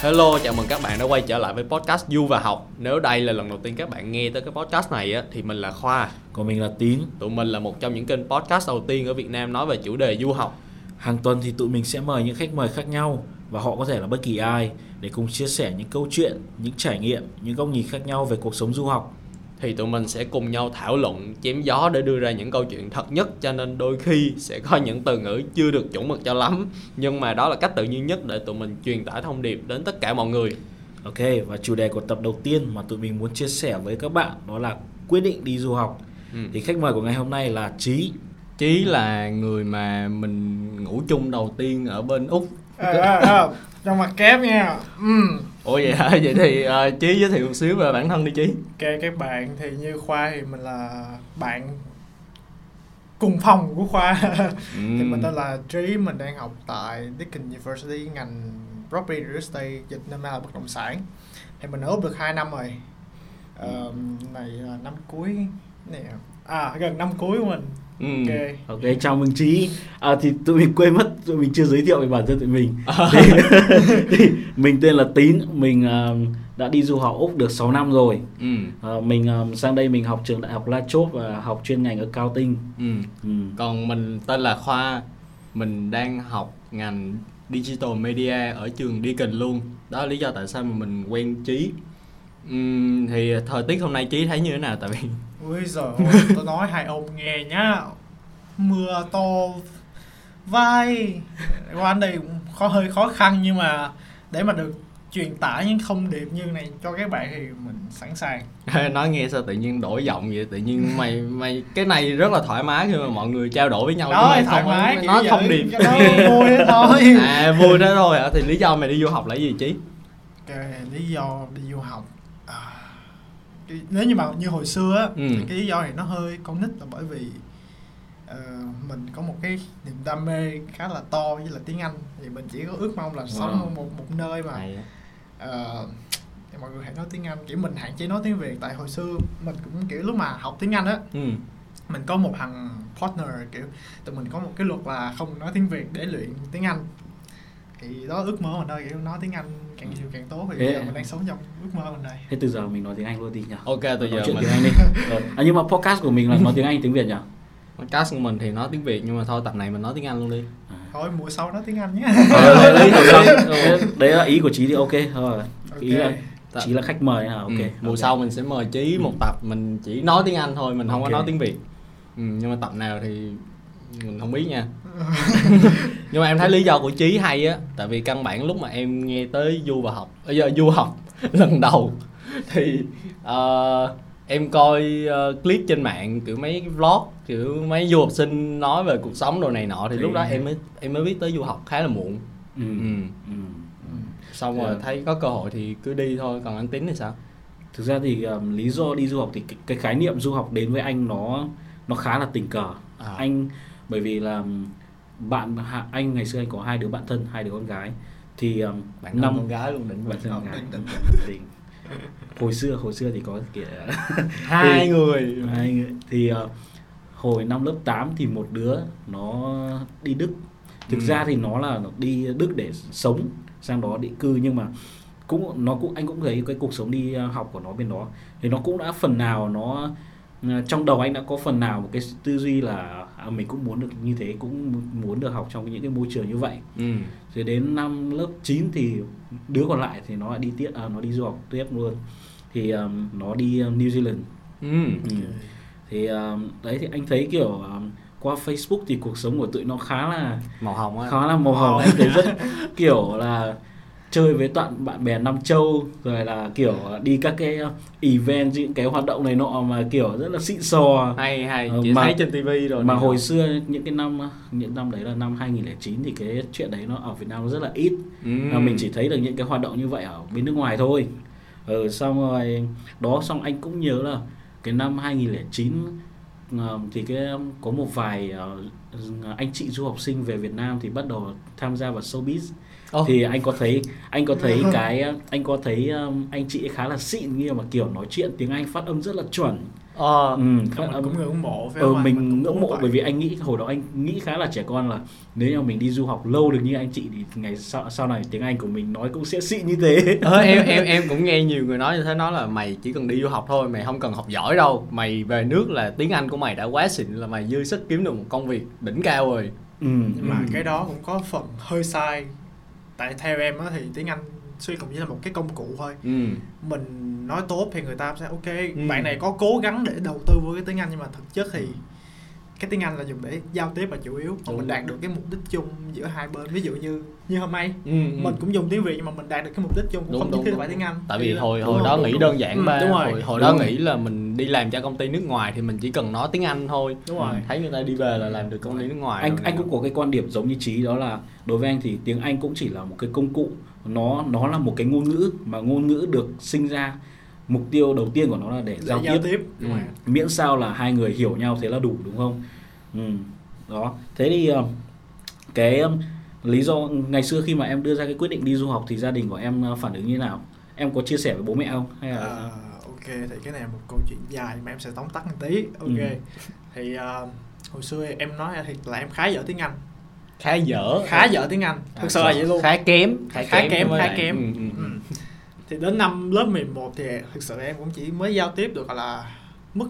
Hello, chào mừng các bạn đã quay trở lại với podcast Du và Học. Nếu đây là lần đầu tiên các bạn nghe tới cái podcast này á, thì mình là Khoa. Còn mình là Tín. Tụi mình là một trong những kênh podcast đầu tiên ở Việt Nam nói về chủ đề du học. Hàng tuần thì tụi mình sẽ mời những khách mời khác nhau và họ có thể là bất kỳ ai để cùng chia sẻ những câu chuyện, những trải nghiệm, những góc nhìn khác nhau về cuộc sống du học. Thì tụi mình sẽ cùng nhau thảo luận, chém gió để đưa ra những câu chuyện thật nhất cho nên đôi khi sẽ có những từ ngữ chưa được chuẩn mực cho lắm. Nhưng mà đó là cách tự nhiên nhất để tụi mình truyền tải thông điệp đến tất cả mọi người. Ok, và chủ đề của tập đầu tiên mà tụi mình muốn chia sẻ với các bạn đó là quyết định đi du học. Ừ. Thì khách mời của ngày hôm nay là Trí. Chí là người mà mình ngủ chung đầu tiên ở bên Úc à, à, à, trong mặt kép nha ừ. Ủa vậy hả? Vậy thì uh, Chí giới thiệu một xíu về bản thân đi Chí. Ok các bạn thì như Khoa thì mình là bạn cùng phòng của Khoa. Thì mình tên là Trí mình đang học tại Deakin University ngành Property Real Estate dịch năm nay là bất động sản. Thì mình ở được 2 năm rồi. Uh, này là năm cuối này à gần năm cuối của mình Ừ. ok Ok, chào mừng Trí. À, thì tụi mình quên mất, tụi mình chưa giới thiệu về bản thân tụi mình. thì, thì mình tên là Tín, mình uh, đã đi du học Úc được 6 năm rồi. Ừ. Uh, mình uh, sang đây mình học trường đại học La Trobe và học chuyên ngành accounting. Ừ. Ừ. Còn mình tên là Khoa Mình đang học ngành Digital Media ở trường Deakin luôn Đó là lý do tại sao mà mình quen Chí Ừm, Thì thời tiết hôm nay Chí thấy như thế nào? Tại vì Ui giời ơi, tôi nói hai ông nghe nhá. Mưa to vai. Qua anh đây cũng khó hơi khó khăn nhưng mà để mà được truyền tải những thông điệp như này cho các bạn thì mình sẵn sàng. Nói nghe sao tự nhiên đổi giọng vậy? Tự nhiên mày mày cái này rất là thoải mái khi mà mọi người trao đổi với nhau. Chứ đó mày thoải không mái vậy, thông điệp. Nó vui thế thôi à vui đó thôi. Hả thì lý do mày đi du học là gì chí ok lý do đi du học cái- nếu như mà như hồi xưa á Ừ. thì cái lý do này nó hơi con nít là bởi vì ờ, mình có một cái niềm đam mê khá là to với là tiếng Anh. Thì mình chỉ có ước mong là sống ở một một nơi mà thì mọi người hãy nói tiếng Anh kiểu mình hạn chế nói tiếng Việt. Tại hồi xưa mình cũng kiểu lúc mà học tiếng Anh á ừ. mình có một thằng partner kiểu tụi mình có một cái luật là không nói tiếng Việt để luyện tiếng Anh thì đó ước mơ mình thôi kiểu nói tiếng Anh càng nhiều càng tốt thì bây giờ à? mình đang sống trong ước mơ mình đây Thế từ giờ mình nói tiếng Anh luôn đi nhỉ? ok từ nói giờ chuyện mình tiếng Anh đi. Rồi. À, nhưng mà podcast của mình là nói tiếng Anh tiếng Việt nhỉ? podcast của mình thì nói tiếng việt nhưng mà thôi tập này mình nói tiếng anh luôn đi thôi mùa sau nói tiếng Anh nhé Ờ, đấy, là ý của Trí thì ok thôi. Ý là. Trí là khách mời à, ok. ừ. mùa ok. sau mình sẽ mời chí một tập mình chỉ nói tiếng anh thôi mình không Ok. có nói tiếng việt ừ, nhưng mà tập nào thì mình không biết nha nhưng mà em thấy lý do của chí hay á tại vì căn bản lúc mà em nghe tới du và học ờ, giờ du học lần đầu thì ờ, em coi ờ, clip trên mạng kiểu mấy vlog kiểu mấy du học sinh nói về cuộc sống đồ này nọ thì Thì- lúc đó em mới em mới biết tới du học khá là muộn Ừ. ừ. Ừ. xong rồi Dạ. thấy có cơ hội thì cứ đi thôi còn anh tính thì sao Thực ra thì um, lý do đi du học thì cái, cái khái niệm du học đến với anh nó nó khá là tình cờ. À. Anh bởi vì là bạn anh ngày xưa anh có hai đứa bạn thân, hai đứa con gái. Thì um, bạn năm con gái luôn định bạn thân Ờ, gái. định, định. Hồi xưa hồi xưa thì có kiểu hai Thì- người Hai người. thì uh, hồi năm lớp 8 thì một đứa nó đi Đức. Thực Ừ. ra thì nó là nó đi Đức để sống, sang đó định cư nhưng mà cũng nó cũng anh cũng thấy cái cuộc sống đi uh, học của nó bên đó thì nó cũng đã phần nào nó trong đầu anh đã có phần nào một cái tư duy là à, mình cũng muốn được như thế cũng muốn được học trong những cái môi trường như vậy ừ. rồi đến năm lớp 9 thì đứa còn lại thì nó lại đi tiếp à, nó đi du học tiếp luôn thì um, nó đi um, New Zealand Ừ. Ừ. thì um, đấy thì anh thấy kiểu um, qua Facebook thì cuộc sống của tụi nó khá là màu hồng á khá là màu hồng anh thấy rất kiểu là chơi với toàn bạn bè Nam Châu rồi là kiểu đi các cái uh, event những cái hoạt động này nọ mà kiểu rất là xịn sò. Hay hay Ờ, chỉ mà- thấy trên tivi rồi mà hồi xưa những cái năm những năm đấy là năm 2009 thì cái chuyện đấy nó ở Việt Nam nó rất là ít. Ừ. Mình chỉ thấy được những cái hoạt động như vậy ở bên nước ngoài thôi. Ừ, xong rồi đó xong anh cũng nhớ là cái năm 2009 ờ, thì cái có một vài ờ, anh chị du học sinh về Việt Nam thì bắt đầu tham gia vào showbiz Ồ. thì anh có thấy anh có thấy cái anh có thấy um, anh chị khá là xịn như mà kiểu nói chuyện tiếng Anh phát âm rất là chuẩn. Ờ. Ừ, mình khá- cũng ngưỡng mộ phải ừ, không mình cũng ngưỡng mộ bởi vì anh nghĩ hồi đó anh nghĩ khá là trẻ con là nếu như mình đi du học lâu được như anh chị thì ngày sau sau này tiếng Anh của mình nói cũng sẽ xịn như thế. Ờ, em em em cũng nghe nhiều người nói như thế nói là mày chỉ cần đi du học thôi mày không cần học giỏi đâu. Mày về nước là tiếng anh của mày đã quá xịn là mày dư sức kiếm được một công việc đỉnh cao rồi. Ừ, nhưng mà ừ. cái đó cũng có phần hơi sai tại theo em á thì tiếng anh suy cũng chỉ là một cái công cụ thôi. Ừ. Mình nói tốt thì người ta sẽ ok Ừ. bạn này có cố gắng để đầu tư vô cái tiếng anh nhưng mà thực chất thì cái tiếng anh là dùng để giao tiếp là chủ yếu. Còn mình đạt được cái mục đích chung giữa hai bên. Ví dụ như như hôm nay ừ, mình cũng dùng tiếng việt nhưng mà mình đạt được cái mục đích chung cũng Đúng, không đúng, nhất thiết phải tiếng anh. Tại vì Thì- hồi hồi đó nghĩ đơn giản Ừ, rồi. hồi, hồi đó nghĩ là mình đi làm cho công ty nước ngoài thì mình chỉ cần nói tiếng anh thôi. Đúng rồi. Thấy người ta đi về là làm được công ty nước ngoài anh anh cũng có cái quan điểm giống như trí đó là đối với anh thì tiếng Anh cũng chỉ là một cái công cụ. Nó nó là một cái ngôn ngữ mà ngôn ngữ được sinh ra mục tiêu đầu tiên của nó là để giao giao tiếp. tiếp. Đúng Ừ. rồi miễn sao là hai người hiểu nhau thế là đủ đúng không? Ừ. đó. Thế thì ờ, cái ờ, lý do ngày xưa khi mà em đưa ra cái quyết định đi du học thì gia đình của em ờ, phản ứng như nào? Em có chia sẻ với bố mẹ không? Hay là À, ok. Thì cái này là một câu chuyện dài mà em sẽ tóm tắt một tí. Ok. Ừ. thì à, hồi xưa em nói thiệt là em khá dở tiếng anh. Khá dở. Khá dở tiếng anh. Thực sự là vậy luôn. khá kém. Khá kém với khá lại- kém. Ừ, ừ, ừ. Ừ. thì đến năm lớp 11 thì thực sự em cũng chỉ mới giao tiếp được gọi là mức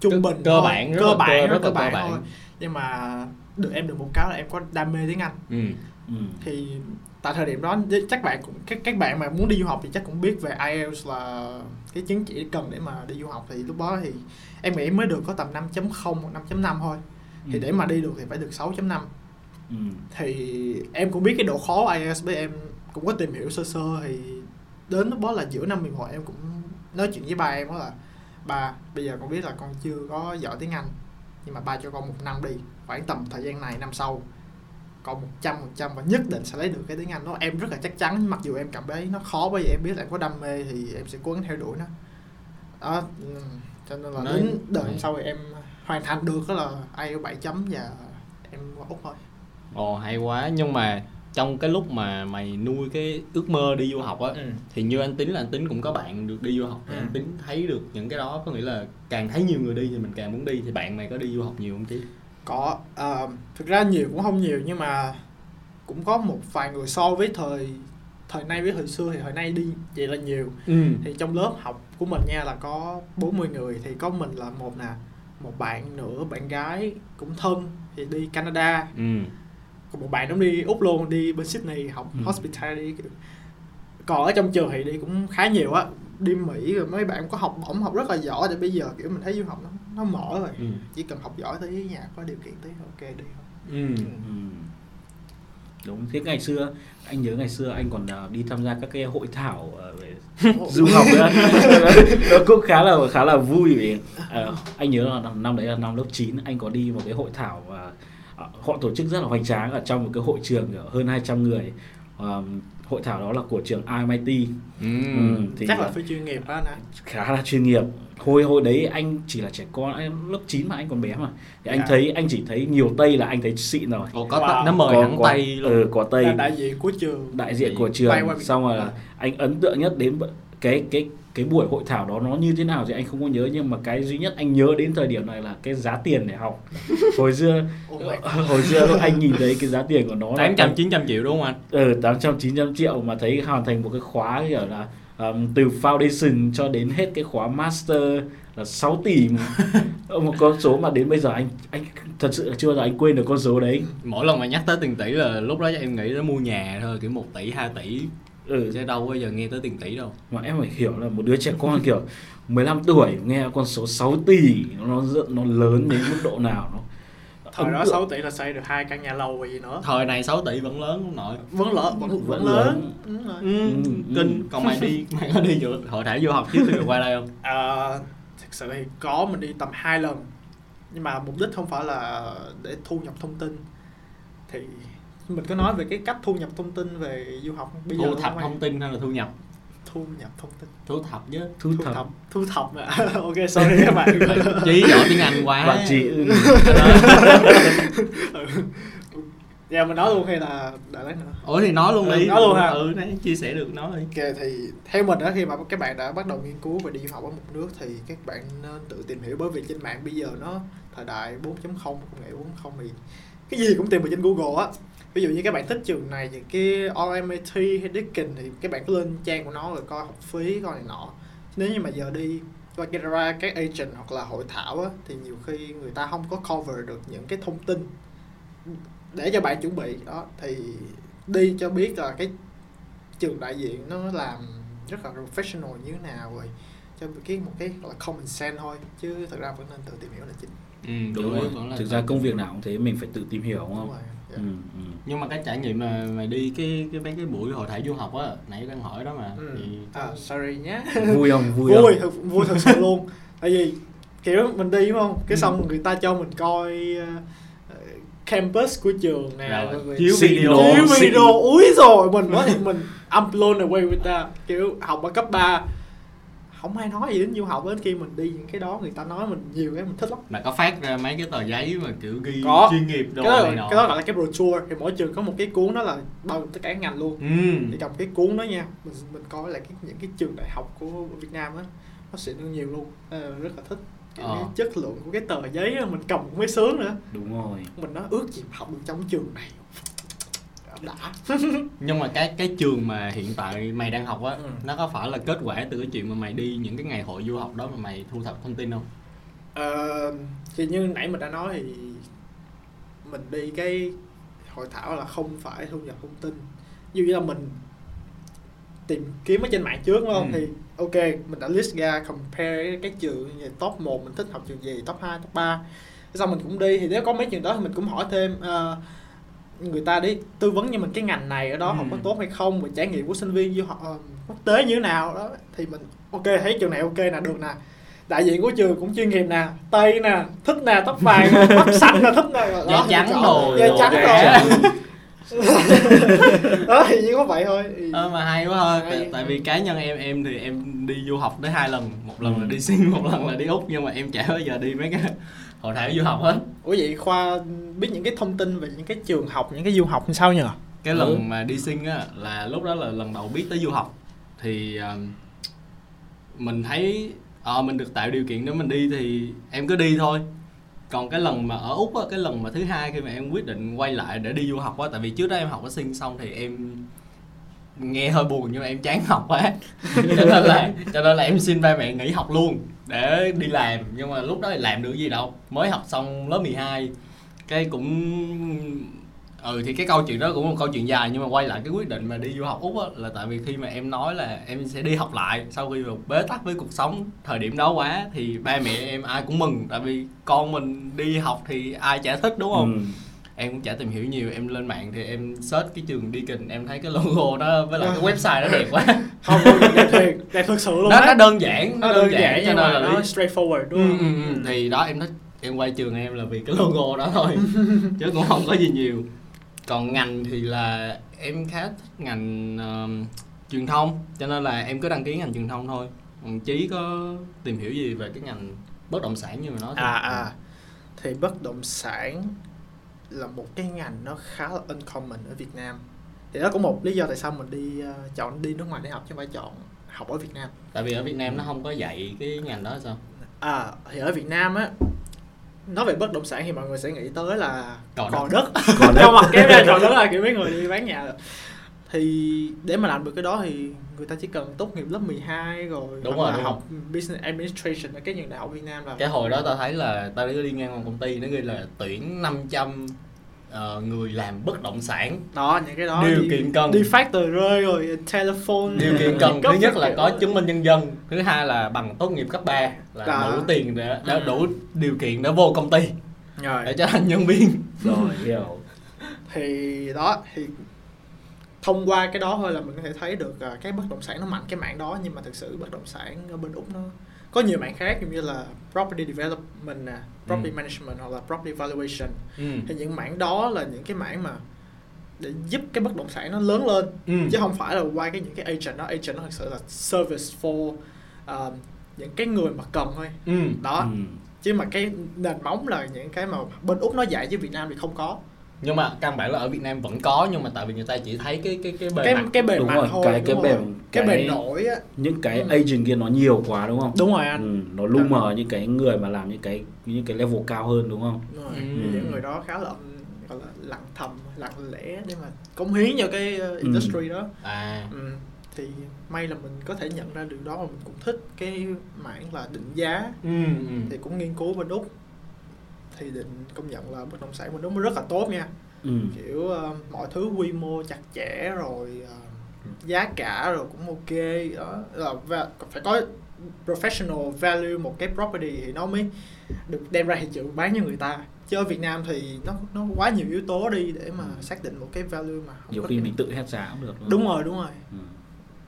trung Cơ- bình cơ thôi. bản, cơ bản cơ- rất rất cơ bản cơ bản. thôi nhưng mà được em được một cái là em có đam mê tiếng Anh ừ. ừ. thì tại thời điểm đó chắc bạn cũng các các bạn mà muốn đi du học thì chắc cũng biết về IELTS là cái chứng chỉ cần để mà đi du học thì lúc đó thì em nghĩ mới được có tầm 5.0 hoặc 5.5 thôi thì Ừ. để mà đi được thì phải được 6.5 Ừ. thì em cũng biết cái độ khó IELTS với em cũng có tìm hiểu sơ sơ thì đến lúc đó là giữa năm 11 em cũng nói chuyện với ba em đó là ba bây giờ con biết là con chưa có giỏi tiếng Anh nhưng mà ba cho con một năm đi khoảng tầm thời gian này năm sau con một trăm phần trăm và nhất định sẽ lấy được cái tiếng Anh. Đó em rất là chắc chắn mặc dù em cảm thấy nó khó bởi vì em biết là em có đam mê thì em sẽ cố gắng theo đuổi nó. Đó ừ, cho nên là Nói- đến đợt Nói- sau thì em hoàn thành được đó là IELTS 7 chấm và em qua úc thôi. Ồ hay quá nhưng mà trong cái lúc mà mày nuôi cái ước mơ đi du học á ừ. thì như anh tính là anh tính cũng có bạn được đi du học. Thì Ừ. anh tính thấy được những cái đó có nghĩa là càng thấy nhiều người đi thì mình càng muốn đi. Thì bạn mày có đi du học nhiều không chứ có. Ờ, thực ra nhiều cũng không nhiều nhưng mà cũng có một vài người so với thời thời nay với thời xưa thì thời nay đi vậy là nhiều. Ừ. Thì trong lớp học của mình nha là có 40 người thì có mình là một nè một bạn nữa bạn gái cũng thân thì đi Canada. Ừ còn một bạn cũng đi úc luôn đi bên Sydney học Ừ. hospitality kiểu. còn ở trong trường thì đi cũng khá nhiều á. Đi Mỹ rồi mấy bạn có học bổng học rất là giỏi để bây giờ kiểu mình thấy du học nó nó mở rồi. Ừ. Chỉ cần học giỏi tới nhà có điều kiện tí ok đi thôi. Ừ. Ừ. đúng. Thế ngày xưa anh nhớ ngày xưa anh còn à, đi tham gia các cái hội thảo à, về du học nữa. Nó cũng khá là khá là vui vì à, anh nhớ là năm, đấy là năm lớp 9 anh có đi một cái hội thảo và à, họ tổ chức rất là hoành tráng ở trong một cái hội trường ở hơn 200 người. À, hội thảo đó là của trường IMIT ừ Ừ, thì chắc là phải chuyên nghiệp đó nè khá là chuyên nghiệp. Hồi hồi đấy anh chỉ là trẻ con anh lớp 9 mà anh còn bé mà. Thì anh Dạ. thấy anh chỉ thấy nhiều tây là anh thấy xịn rồi. Ồ, có Wow. nó mời có, hẳn có, tay luôn. ừ, có tây là đại diện của trường. Đại diện của trường xong rồi là à. anh ấn tượng nhất đến cái cái cái buổi hội thảo đó nó như thế nào thì anh không có nhớ nhưng mà cái duy nhất anh nhớ đến thời điểm này là cái giá tiền để học. Hồi xưa hồi xưa anh nhìn thấy cái giá tiền của nó là tám trăm chín trăm triệu đúng không anh? Ừ, 800 900 triệu mà thấy hoàn thành một cái khóa kiểu là um, từ foundation cho đến hết cái khóa master là 6 tỷ. Một con số mà đến bây giờ anh anh thật sự là chưa bao giờ anh quên được con số đấy. Mỗi lần mà nhắc tới tiền tỷ là lúc đó em nghĩ đến mua nhà thôi kiểu 1 tỷ 2 tỷ ừ, chứ đâu bao giờ nghe tới tiền tỷ đâu. Mà em phải hiểu là một đứa trẻ con kiểu 15 tuổi nghe con số 6 tỷ nó nó lớn đến mức độ nào nó thời đó ấn tượng. 6 tỷ là xây được hai căn nhà lầu và gì nữa. Thời này 6 tỷ vẫn lớn không nội. Vẫn lớn vẫn, vẫn, Vẫn lớn, lớn. Rồi. ừ, Ừ, kinh ừ. còn mày đi mày có đi dự hội thảo du học trước khi qua đây không? Ờ, thực sự thì có mình đi tầm hai lần. Nhưng mà mục đích không phải là để thu nhập thông tin. Thì mình có nói về cái cách thu nhập thông tin về du học không? bây giờ thu luôn thập thông tin hay là thu nhập? Thu nhập thông tin. Thu thập chứ. Thu thu thập. thập. Thu thập à. ok sorry các bạn. Chí giỏi tiếng anh quá. Bạn chị. Ừ. Dạ mình nói luôn hay là đợi lát nữa. Ủa thì nói luôn Ừ, đi. nói luôn ha. ừ nãy chia sẻ được nói đi. Ok thì theo mình đó khi mà các bạn đã bắt đầu nghiên cứu về đi du học ở một nước thì các bạn nên tự tìm hiểu bởi vì trên mạng bây giờ nó thời đại 4.0 công nghệ 4.0 thì cái gì cũng tìm được trên Google á ví dụ như các bạn thích trường này thì cái RMIT hay Deakin thì các bạn cứ lên trang của nó rồi coi học phí coi này nọ. Nếu như mà giờ đi và get ra các agent hoặc là hội thảo á, thì nhiều khi người ta không có cover được những cái thông tin để cho bạn chuẩn bị. Đó thì đi cho biết là cái trường đại diện nó làm rất là professional như thế nào rồi cho cái một cái gọi là common sense thôi chứ thật ra vẫn nên tự tìm hiểu là chính. Ừ, đúng yếu rồi. là thực ra công việc nào cũng thế mình phải tự tìm hiểu đúng đúng không rồi dạ. ừ, ừ. nhưng mà cái trải nghiệm mà mày đi cái cái mấy cái buổi hội thảo du học á nãy đang hỏi đó mà Ừ. thì à, sorry nhé vui không vui, vui không thật, vui thật sự luôn tại vì kiểu mình đi đúng không cái Ừ. xong người ta cho mình coi ờ, campus của trường nè Rồi, rồi người- chiếu video. đồ, chiếu video úi rồi mình nói thì mình I'm blown away with that kiểu học ở cấp 3 không ai nói gì đến du học đến khi mình đi những cái đó người ta nói mình nhiều cái mình thích lắm. Mà có phát ra mấy cái tờ giấy mà kiểu ghi Có. chuyên nghiệp đồ cái đó, này nọ. cái đó gọi là cái brochure thì mỗi trường có một cái cuốn đó là bao gồm tất cả ngành luôn. Ừ. thì cầm cái cuốn đó nha mình mình coi lại cái những cái trường đại học của Việt Nam á nó xịn hơn nhiều luôn. Ờ, rất là thích. Cái, Ờ. cái chất lượng của cái tờ giấy á, mình cầm cũng mới sướng nữa. Đúng rồi. Mình nói ước gì học được trong trường này đã nhưng mà cái cái trường mà hiện tại mày đang học á Ừ. nó có phải là kết quả từ cái chuyện mà mày đi những cái ngày hội du học đó mà mày thu thập thông tin không? Ờ, thì như nãy mình đã nói thì mình đi cái hội thảo là không phải thu nhập thông tin. Như là mình tìm kiếm ở trên mạng trước đúng không? Ừ. thì ok mình đã list ra compare cái trường như top 1 mình thích học trường gì top 2 top 3 xong mình cũng đi thì nếu có mấy trường đó thì mình cũng hỏi thêm ờ, người ta đi tư vấn cho mình cái ngành này ở đó Ừ. học có tốt hay không và trải nghiệm của sinh viên du học ờ, quốc tế như thế nào đó. Thì mình ok thấy trường này ok nè được nè. Đại diện của trường cũng chuyên nghiệp nè tây nè thích nè tóc vàng mắt xanh nè thích nè Da trắng đồ, da trắng rồi đó thì như có vậy thôi. Ờ mà hay quá thôi tại, tại vì cá nhân em em thì em đi du học tới hai lần. Một lần Ừ. là đi sinh một lần là đi úc nhưng mà em chả bao giờ đi mấy cái hội thảo du học hết. Ủa vậy khoa biết những cái thông tin về những cái trường học những cái du học như sao nhỉ cái Ừ. lần mà đi sinh á là lúc đó là lần đầu biết tới du học. Thì um, mình thấy ờ mình được tạo điều kiện để mình đi thì em cứ đi thôi. Còn cái lần mà ở úc á cái lần mà thứ hai khi mà em quyết định quay lại để đi du học á tại vì trước đó em học ở sinh xong thì em nghe hơi buồn nhưng mà em chán học quá. Cho nên là cho nên là em xin ba mẹ nghỉ học luôn để đi làm, nhưng mà lúc đó thì làm được gì đâu mới học xong lớp 12 cái cũng ừ thì cái câu chuyện đó cũng một câu chuyện dài, nhưng mà quay lại cái quyết định mà đi du học úc á, là tại vì khi mà em nói là em sẽ đi học lại, sau khi mà bế tắc với cuộc sống thời điểm đó quá, thì ba mẹ em ai cũng mừng, tại vì con mình đi học thì ai chả thích, đúng không Ừ em cũng chả tìm hiểu nhiều em lên mạng thì em search cái trường Deakin em thấy cái logo đó với lại cái website nó đẹp quá. Không đẹp thiệt đẹp thực sự luôn nó á. nó đơn giản nó đơn giản cho nhưng nên là nó straightforward đúng ừ, không? ừ, ừ. thì đó em thích em quay trường em là vì cái logo đó thôi chứ cũng không có gì nhiều. Còn ngành thì là em khá thích ngành ờm, truyền thông cho nên là em cứ đăng ký ngành truyền thông thôi. Còn chí có tìm hiểu gì về cái ngành bất động sản như mà nói à à. Thì bất động sản là một cái ngành nó khá là uncommon ở Việt Nam. Thì đó cũng một lý do tại sao mình đi ờ, chọn đi nước ngoài để học chứ không phải chọn học ở Việt Nam. Tại vì ở Việt Nam nó không có dạy cái ngành đó sao? À thì ở Việt Nam á nói về bất động sản thì mọi người sẽ nghĩ tới là Cò cò đất. đất cò đất. Mặt kém ra cò đất là kiểu mấy người đi bán nhà. Thì để mà làm được cái đó thì người ta chỉ cần tốt nghiệp lớp 12 rồi Đúng rồi, là đúng học business administration ở cái trường đại học Việt Nam là cái hồi đó tao thấy là tao đi ngang qua công ty nó ghi là tuyển 500 ờ, người làm bất động sản. Đó những cái đó Điều đi, kiện cần. đi phát tờ rơi rồi telephone. Điều kiện cần. Thứ nhất là có chứng minh nhân dân. Thứ hai là bằng tốt nghiệp cấp 3 là Đó. đủ tiền để, để Ừ. đủ điều kiện để vô công ty. Rồi. Để trở thành nhân viên. Rồi hiểu. Thì đó thì thông qua cái đó thôi là mình có thể thấy được à, cái bất động sản nó mạnh cái mảng đó. Nhưng mà thực sự bất động sản ở bên úc nó có nhiều mảng khác như là property development nè property Ừ. management hoặc là property valuation ừ. thì những mảng đó là những cái mảng mà để giúp cái bất động sản nó lớn lên Ừ. chứ không phải là qua cái những cái agent đó agent nó thực sự là service for um, những cái người mà cần thôi Ừ. đó Ừ. chứ mà cái nền móng là những cái mà bên úc nó dạy chứ việt nam thì không có nhưng mà căn bản là ở Việt Nam vẫn có nhưng mà tại vì người ta chỉ thấy cái cái cái bề cái mặt cái bề Đúng mặt rồi, thôi cái- cái bề- cái cái- bề nổi á. những cái Ừ. agent kia nó nhiều quá đúng không? Đúng rồi anh. Ừ, nó lu mờ những cái người mà làm những cái những cái level cao hơn đúng không? Đúng rồi. Ừ. những người đó khá là gọi là lặng thầm lặng lẽ để mà cống hiến cho cái uh, industry đó. À. Ừ. thì may là mình có thể nhận ra điều đó và mình cũng thích cái mảng là định giá. Ừ, ừ. thì cũng nghiên cứu bên úc thì định công nhận là bất động sản úc nó rất là tốt nha. Ừ. kiểu uh, mọi thứ quy mô chặt chẽ rồi uh, giá cả rồi cũng ok đó. Là và phải có professional value một cái property thì nó mới được đem ra thị trường bán cho người ta. Chứ ở Việt Nam thì nó nó quá nhiều yếu tố đi để mà xác định một cái value mà không nhiều khi mình tự hết giá cũng được đúng rồi đúng rồi. Ừ.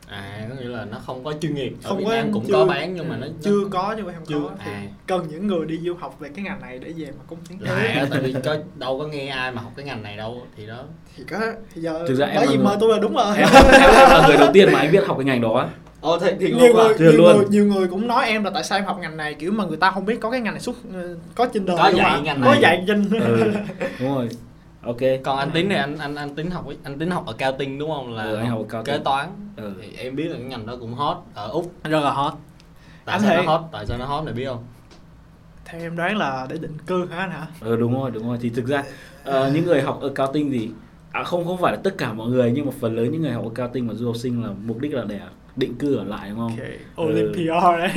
à có nghĩa là nó không có chuyên nghiệp ở Không Việt có- Nam cũng chưa- có bán nhưng mà nó chưa có chứ không chưa có thì à cần những người đi du học về cái ngành này để về mà cống hiến à, thế tại vì có đâu có nghe ai mà học cái ngành này đâu thì đó thì có thì giờ Thực ra em là người- mời tôi là đúng rồi em, em là người đầu tiên mà anh biết học cái ngành đó á. Ồ thì, thì nhiều người, nhiều, luôn. người, nhiều người cũng nói em là tại sao em học ngành này kiểu mà người ta không biết có cái ngành này xuất ờ, có trên đời Có dạy mà. ngành có này. dạy trên ừ. đúng rồi ok. Còn anh tính này anh anh anh tính học anh tính học ở cao tinh đúng không? Là Ừ, anh học ở cao kế tinh. toán. Ừ. thì em biết là cái ngành đó cũng hot ở úc. Rất là hot. Tại Anh sao thấy- nó hot? Tại sao nó hot này biết không? Theo em đoán là để định cư hả anh hả? Ừ đúng rồi đúng rồi. Thì thực ra ờ, những người học accounting thì à, không không phải là tất cả mọi người nhưng mà phần lớn những người học accounting mà du học sinh là mục đích là để định cư ở lại đúng không ok Ừ. Olympia đấy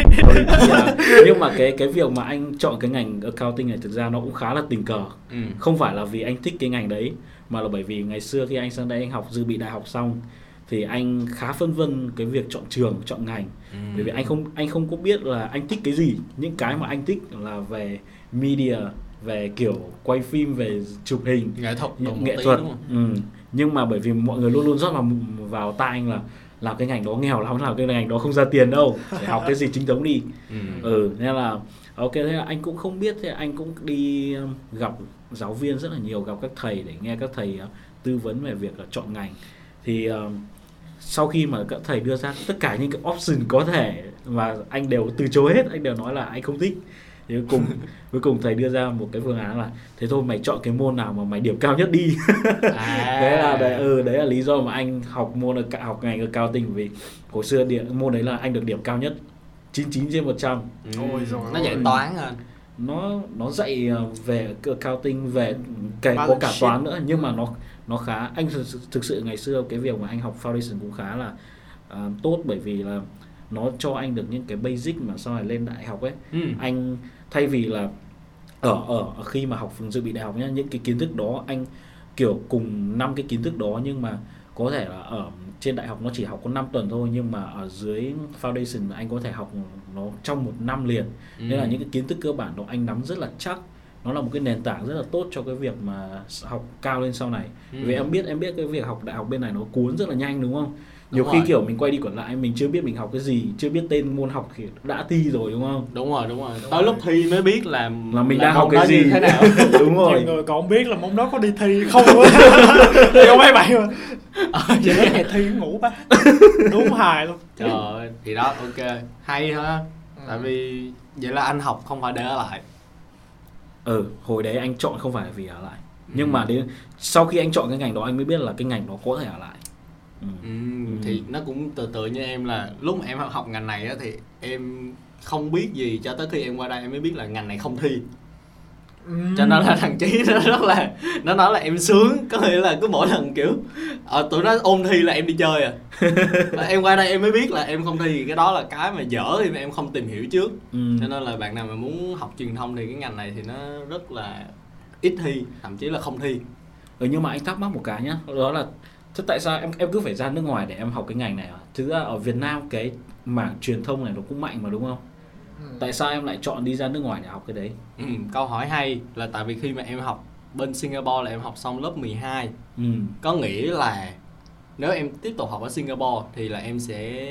Dạ. nhưng mà cái cái việc mà anh chọn cái ngành accounting này thực ra nó cũng khá là tình cờ ừ. không phải là vì anh thích cái ngành đấy mà là bởi vì ngày xưa khi anh sang đây anh học dự bị đại học xong thì anh khá phân vân cái việc chọn trường chọn ngành Ừ. bởi vì anh không anh không có biết là anh thích cái gì những cái mà anh thích là về media về kiểu quay phim về chụp hình nghệ thuật nghệ thuật đúng không ừ. nhưng mà bởi vì mọi người luôn luôn rót vào vào tai anh là làm cái ngành đó nghèo lắm làm cái ngành đó không ra tiền đâu phải học cái gì chính thống đi. Ừ. ừ nên là ok thế là anh cũng không biết thế anh cũng đi um, gặp giáo viên rất là nhiều gặp các thầy để nghe các thầy uh, tư vấn về việc uh, chọn ngành. Thì um, sau khi mà các thầy đưa ra tất cả những cái option có thể mà anh đều từ chối hết anh đều nói là anh không thích thì cuối cùng cuối cùng thầy đưa ra một cái phương án là thế thôi mày chọn cái môn nào mà mày điểm cao nhất đi. À. Đấy là đấy, ừ, đấy là lý do mà anh học môn ở học ngành ở cao tình vì hồi xưa điểm môn đấy là anh được điểm cao nhất 99 trên 100 ừ. Ôi dồi nó dạy toán hả? Nó nó dạy ờ, về accounting về kể có cả toán nữa nhưng mà nó nó khá anh thực, sự- thực sự ngày xưa cái việc mà anh học foundation cũng khá là ờ, tốt bởi vì là nó cho anh được những cái basic mà sau này lên đại học ấy. Ừ. anh thay vì là ở ở khi mà học dự bị đại học nhá những cái kiến thức đó anh kiểu cùng năm cái kiến thức đó nhưng mà có thể là ở trên đại học nó chỉ học có 5 tuần thôi nhưng mà ở dưới foundation anh có thể học nó trong một năm liền Ừ. nên là những cái kiến thức cơ bản đó anh nắm rất là chắc nó là một cái nền tảng rất là tốt cho cái việc mà học cao lên sau này Ừ. vì em biết em biết cái việc học đại học bên này nó cuốn rất là nhanh đúng không nhiều Đúng khi rồi. kiểu mình quay đi quẩn lại mình chưa biết mình học cái gì chưa biết tên môn học thì đã thi rồi đúng không? Đúng rồi đúng rồi. Đúng tới rồi. lúc thi mới biết là là mình là đang học cái gì. thế nào. Đúng rồi. nhiều người còn không biết là môn đó có đi thi không luôn thì có mấy bạn mà chỉ nói ngày thi ngủ ba. Đúng hài luôn. Trời ơi thì đó ok. Hay ha. Tại Ừ. vì vậy là anh học không phải để ở lại. Ừ hồi đấy anh chọn không phải vì ở lại. Nhưng Ừ. mà đến sau khi anh chọn cái ngành đó anh mới biết là cái ngành đó có thể ở lại ừ. ừ, thì nó cũng từ từ như em là lúc mà em học ngành này á thì em không biết gì cho tới khi em qua đây em mới biết là ngành này không thi. Cho nên là thằng chí nó rất là nó nói là em sướng có nghĩa là cứ mỗi lần kiểu ờ, tụi nó ôn thi là em đi chơi à. Em qua đây em mới biết là em không thi cái đó là cái mà dở thì em không tìm hiểu trước. Ừ. cho nên là bạn nào mà muốn học truyền thông thì cái ngành này thì nó rất là ít thi thậm chí là không thi. Ừ nhưng mà anh thắc mắc một cái nhá đó là thế tại sao em em cứ phải ra nước ngoài để em học cái ngành này à? thực ra ở Việt Nam cái mảng truyền thông này nó cũng mạnh mà đúng không Ừ. tại sao em lại chọn đi ra nước ngoài để học cái đấy ừ, câu hỏi hay là tại vì khi mà em học bên Singapore là em học xong lớp 12 ừ. có nghĩa là nếu em tiếp tục học ở Singapore thì là em sẽ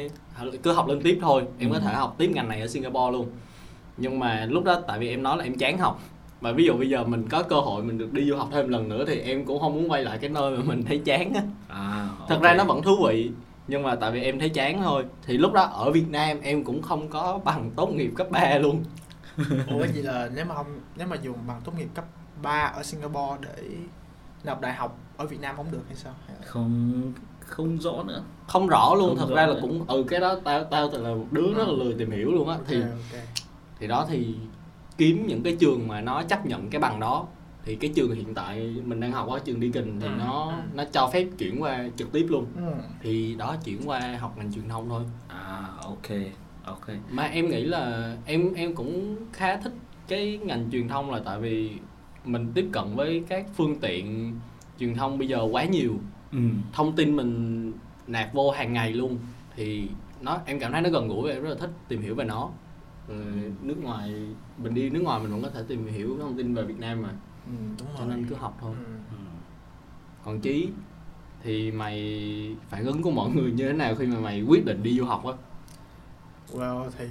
cứ học lên tiếp thôi em có Ừ. thể học tiếp ngành này ở Singapore luôn nhưng mà lúc đó tại vì em nói là em chán học và ví dụ bây giờ mình có cơ hội mình được đi du học thêm lần nữa thì em cũng không muốn quay lại cái nơi mà mình thấy chán á. À thật ok. ra nó vẫn thú vị nhưng mà tại vì em thấy chán thôi. Thì lúc đó ở Việt Nam em cũng không có bằng tốt nghiệp cấp 3 luôn. Ủa vậy là nếu mà không nếu mà dùng bằng tốt nghiệp cấp 3 ở Singapore để nộp đại học ở Việt Nam không được hay sao? Là- không không rõ nữa. Không rõ luôn Không thật rõ ra là nữa. cũng ừ cái đó tao tao thật là một đứa rất là lười tìm hiểu luôn á. Thì Ok, ok. thì đó thì kiếm những cái trường mà nó chấp nhận cái bằng đó. Thì cái trường hiện tại mình đang học ở trường Deakin thì Ừ, nó nó cho phép chuyển qua trực tiếp luôn. Ừ. thì đó chuyển qua học ngành truyền thông thôi. À ok ok. Mà em nghĩ là em em cũng khá thích cái ngành truyền thông là tại vì mình tiếp cận với các phương tiện truyền thông bây giờ quá nhiều. Ừ. thông tin mình nạp vô hàng ngày luôn. Thì nó em cảm thấy nó gần gũi và em rất là thích tìm hiểu về nó ừ, nước ngoài mình đi nước ngoài mình vẫn có thể tìm hiểu thông tin về Việt Nam mà. Ừ, đúng cho rồi. nên cứ học thôi. Ừ. Ừ. còn chí thì mày phản ứng của mọi người như thế nào khi mà mày quyết định đi du học á? Well thì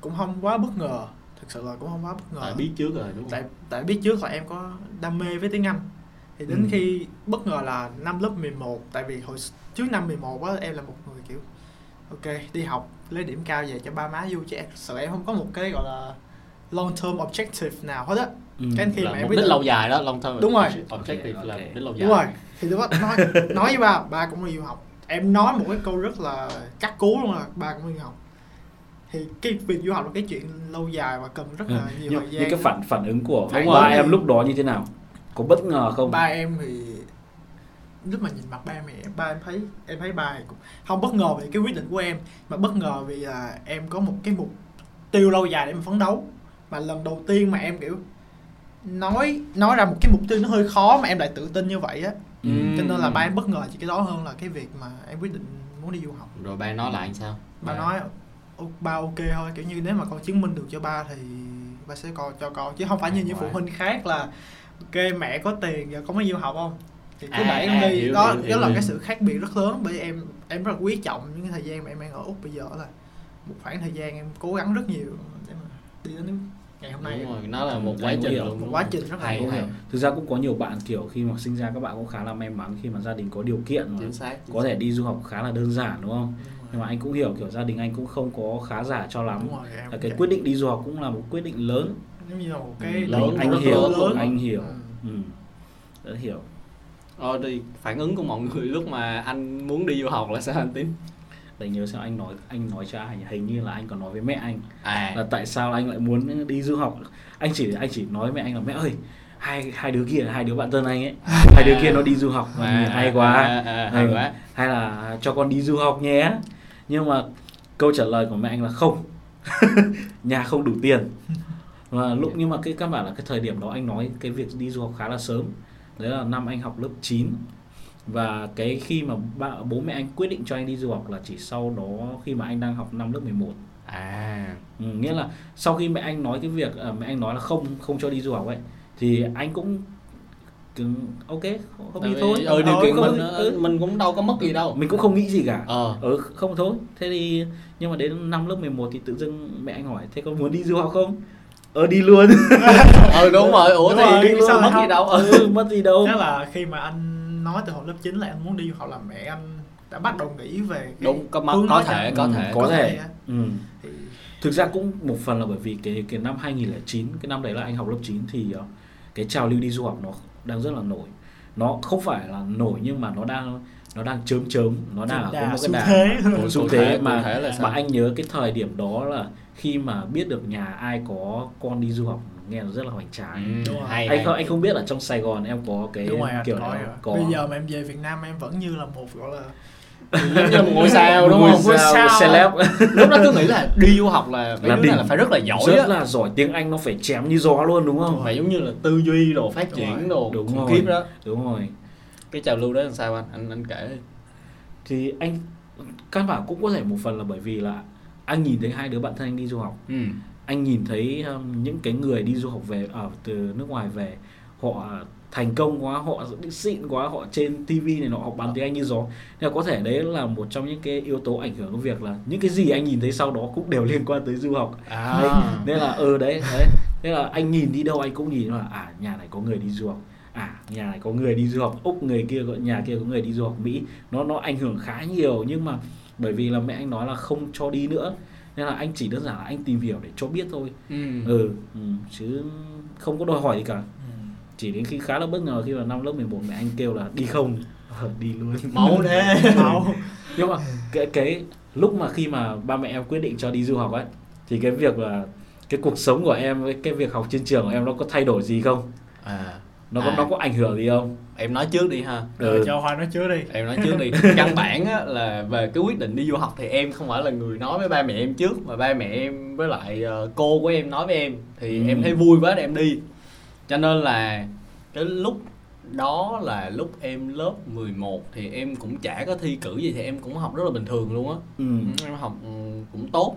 cũng không quá bất ngờ. Thực sự là cũng không quá bất ngờ. Tại biết trước rồi đúng không? Tại tại biết trước là em có đam mê với tiếng Anh. Thì đến Ừ. khi bất ngờ là năm lớp 11 tại vì hồi trước năm 11 á em là một ok đi học lấy điểm cao về cho ba má vui chứ em sợ em không có một cái gọi là long term objective nào hết á Ừ. Cái khi là mà em mục quyết đích định- lâu dài đó long term Đúng rồi. objective Ok, là ok. mục đích lâu dài đúng rồi thì lúc đó nói nói với ba ba cũng đi du học em nói một cái câu rất là cắt cú luôn là ba cũng đi du học thì cái việc du học là cái chuyện lâu dài và cần rất Ừ. là nhiều nhưng, thời nhưng gian cái phản phản ứng của ba em lúc đó như thế nào có bất ngờ không ba em thì lúc mà nhìn mặt ba mẹ ba em thấy em thấy ba cũng không bất ngờ về cái quyết định của em mà bất ngờ vì là em có một cái mục tiêu lâu dài để mà phấn đấu. Mà lần đầu tiên mà em kiểu nói nói ra một cái mục tiêu nó hơi khó mà em lại tự tin như vậy á. Ừ. cho nên là ba em bất ngờ chỉ cái đó hơn là cái việc mà em quyết định muốn đi du học. Rồi ba nói lại sao? Ba nói "Ô, ba ok thôi kiểu như nếu mà con chứng minh được cho ba thì ba sẽ con cho con. Chứ không phải như những phụ huynh khác là ok mẹ có tiền giờ con mới du học không thì cứ À, đẩy em à, đi hiểu, đó hiểu, đó hiểu, là hiểu. cái sự khác biệt rất lớn bởi vì em em rất là quý trọng những cái thời gian mà em đang ở úc bây giờ là một khoảng thời gian em cố gắng rất nhiều để mà đi đến ngày hôm nay đúng rồi nó là một Ừ, quá trình hiểu. một quá trình rất là hay hay hiểu. thực ra cũng có nhiều bạn kiểu khi mà sinh ra các bạn cũng khá là may mắn khi mà gia đình có điều kiện mà chính xác có thể đi du học khá là đơn giản đúng không Đúng nhưng mà anh cũng hiểu kiểu gia đình anh cũng không có khá giả cho lắm Đúng rồi, là cái vậy. quyết định đi du học cũng là một quyết định lớn giống như là một cái Ừ, lớn, anh hiểu lớn anh hiểu Ừ. ừ. Đã hiểu ờ thì phản ứng của mọi người lúc mà anh muốn đi du học là sao anh tín? Để nhớ xem anh nói anh nói cho ai nhỉ? hình như là anh còn nói với mẹ anh. À. Là tại sao anh lại muốn đi du học? Anh chỉ anh chỉ nói với mẹ anh là mẹ ơi hai hai đứa kia hai đứa bạn thân anh ấy hai đứa kia nó đi du học. À, hay quá. à, à, hay Ừ. quá. Hay là cho con đi du học nhé. Nhưng mà câu trả lời của mẹ anh là không. Nhà không đủ tiền. Và lúc nhưng mà cái căn bản là cái thời điểm đó anh nói cái việc đi du học khá là sớm đấy là năm anh học lớp 9 và cái khi mà ba, bố mẹ anh quyết định cho anh đi du học là chỉ sau đó khi mà anh đang học năm lớp 11 à. Ừ, nghĩa là sau khi mẹ anh nói cái việc à, mẹ anh nói là không không cho đi du học ấy thì anh cũng ok không Tại đi thôi ừ, điều kiện mình ừ. mình cũng đâu có mất gì đâu. mình cũng không nghĩ gì cả. Ờ. Ừ không thôi. Thế thì nhưng mà đến năm lớp 11 thì tự dưng mẹ anh hỏi thế con muốn đi du học không ờ đi luôn. Ừ đúng rồi. Ủa Đúng thì rồi, đi luôn. sao mất lại gì đâu? Ừ, mất gì đâu? Chắc là khi mà anh nói từ hồi lớp 9 là anh muốn đi du học là mẹ anh đã bắt đầu nghĩ về cái đúng có mất hướng có thể có Ừ, thể có thể á. ừ. thì thực ra cũng một phần là bởi vì cái cái năm 2009 cái năm đấy là anh học lớp 9 thì ờ, cái trào lưu đi du học nó đang rất là nổi. Nó không phải là nổi nhưng mà nó đang nó đang chớm chớm nó đang có một cái xu đà thế. có xu thế thể- mà thể sao? mà anh nhớ cái thời điểm đó là khi mà biết được nhà ai có con đi du học nghe nó rất là hoành tráng. Ừ, hay anh hay. không anh không biết là trong Sài Gòn em có cái đúng rồi kiểu đó có. Bây giờ mà em về Việt Nam em vẫn như là một gọi là giống như một ngôi sao đúng không? Ngôi sao. celeb. Lúc đó cứ nghĩ là đi du học là mấy Là này là đỉnh. phải rất là giỏi rất á. là giỏi tiếng Anh nó phải chém như gió luôn đúng không? Phải giống như là tư duy đồ phát Đúng triển rồi. đồ Đúng khủng khiếp đó. Đúng rồi. Cái trào lưu đó làm sao anh? Anh anh kể đi. thì anh căn bản cũng có thể một phần là bởi vì là anh nhìn thấy hai đứa bạn thân anh đi du học. Ừ. Anh nhìn thấy um, những cái người đi du học về ở từ nước ngoài về họ thành công quá họ xịn quá họ trên tivi này nọ học bằng tiếng anh như gió. Nên là có thể đấy là một trong những cái yếu tố ảnh hưởng của việc là những cái gì anh nhìn thấy sau đó cũng đều liên quan tới du học. À. Đấy, nên là ừ đấy đấy. Thế là anh nhìn đi đâu anh cũng nhìn là à nhà này có người đi du học. À nhà này có người đi du học. Úc người kia nhà kia có người đi du học mỹ. Nó nó ảnh hưởng khá nhiều nhưng mà bởi vì là mẹ anh nói là không cho đi nữa. Nên là anh chỉ đơn giản là anh tìm hiểu để cho biết thôi. Ừ. ừ, ừ chứ không có đòi hỏi gì cả. Chỉ đến khi khá là bất ngờ khi mà năm lớp 11 mẹ anh kêu là đi không. Ờ, đi luôn. Máu thế. Máu. Nhưng mà cái cái lúc mà khi mà ba mẹ em quyết định cho đi du học ấy thì cái việc là cái cuộc sống của em với cái việc học trên trường của em nó có thay đổi gì không? À. Nó có À. nó có ảnh hưởng gì không em nói trước đi ha. Ừ. cho hoa nói trước đi. Em nói trước đi. Căn bản á, là về cái quyết định đi du học thì em không phải là người nói với ba mẹ em trước mà ba mẹ em với lại ờ, cô của em nói với em. Thì Ừ. em thấy vui quá em đi. Cho nên là cái lúc đó là lúc em lớp 11 thì em cũng chả có thi cử gì thì em cũng học rất là bình thường luôn á. Ừ. em học ừ, cũng tốt.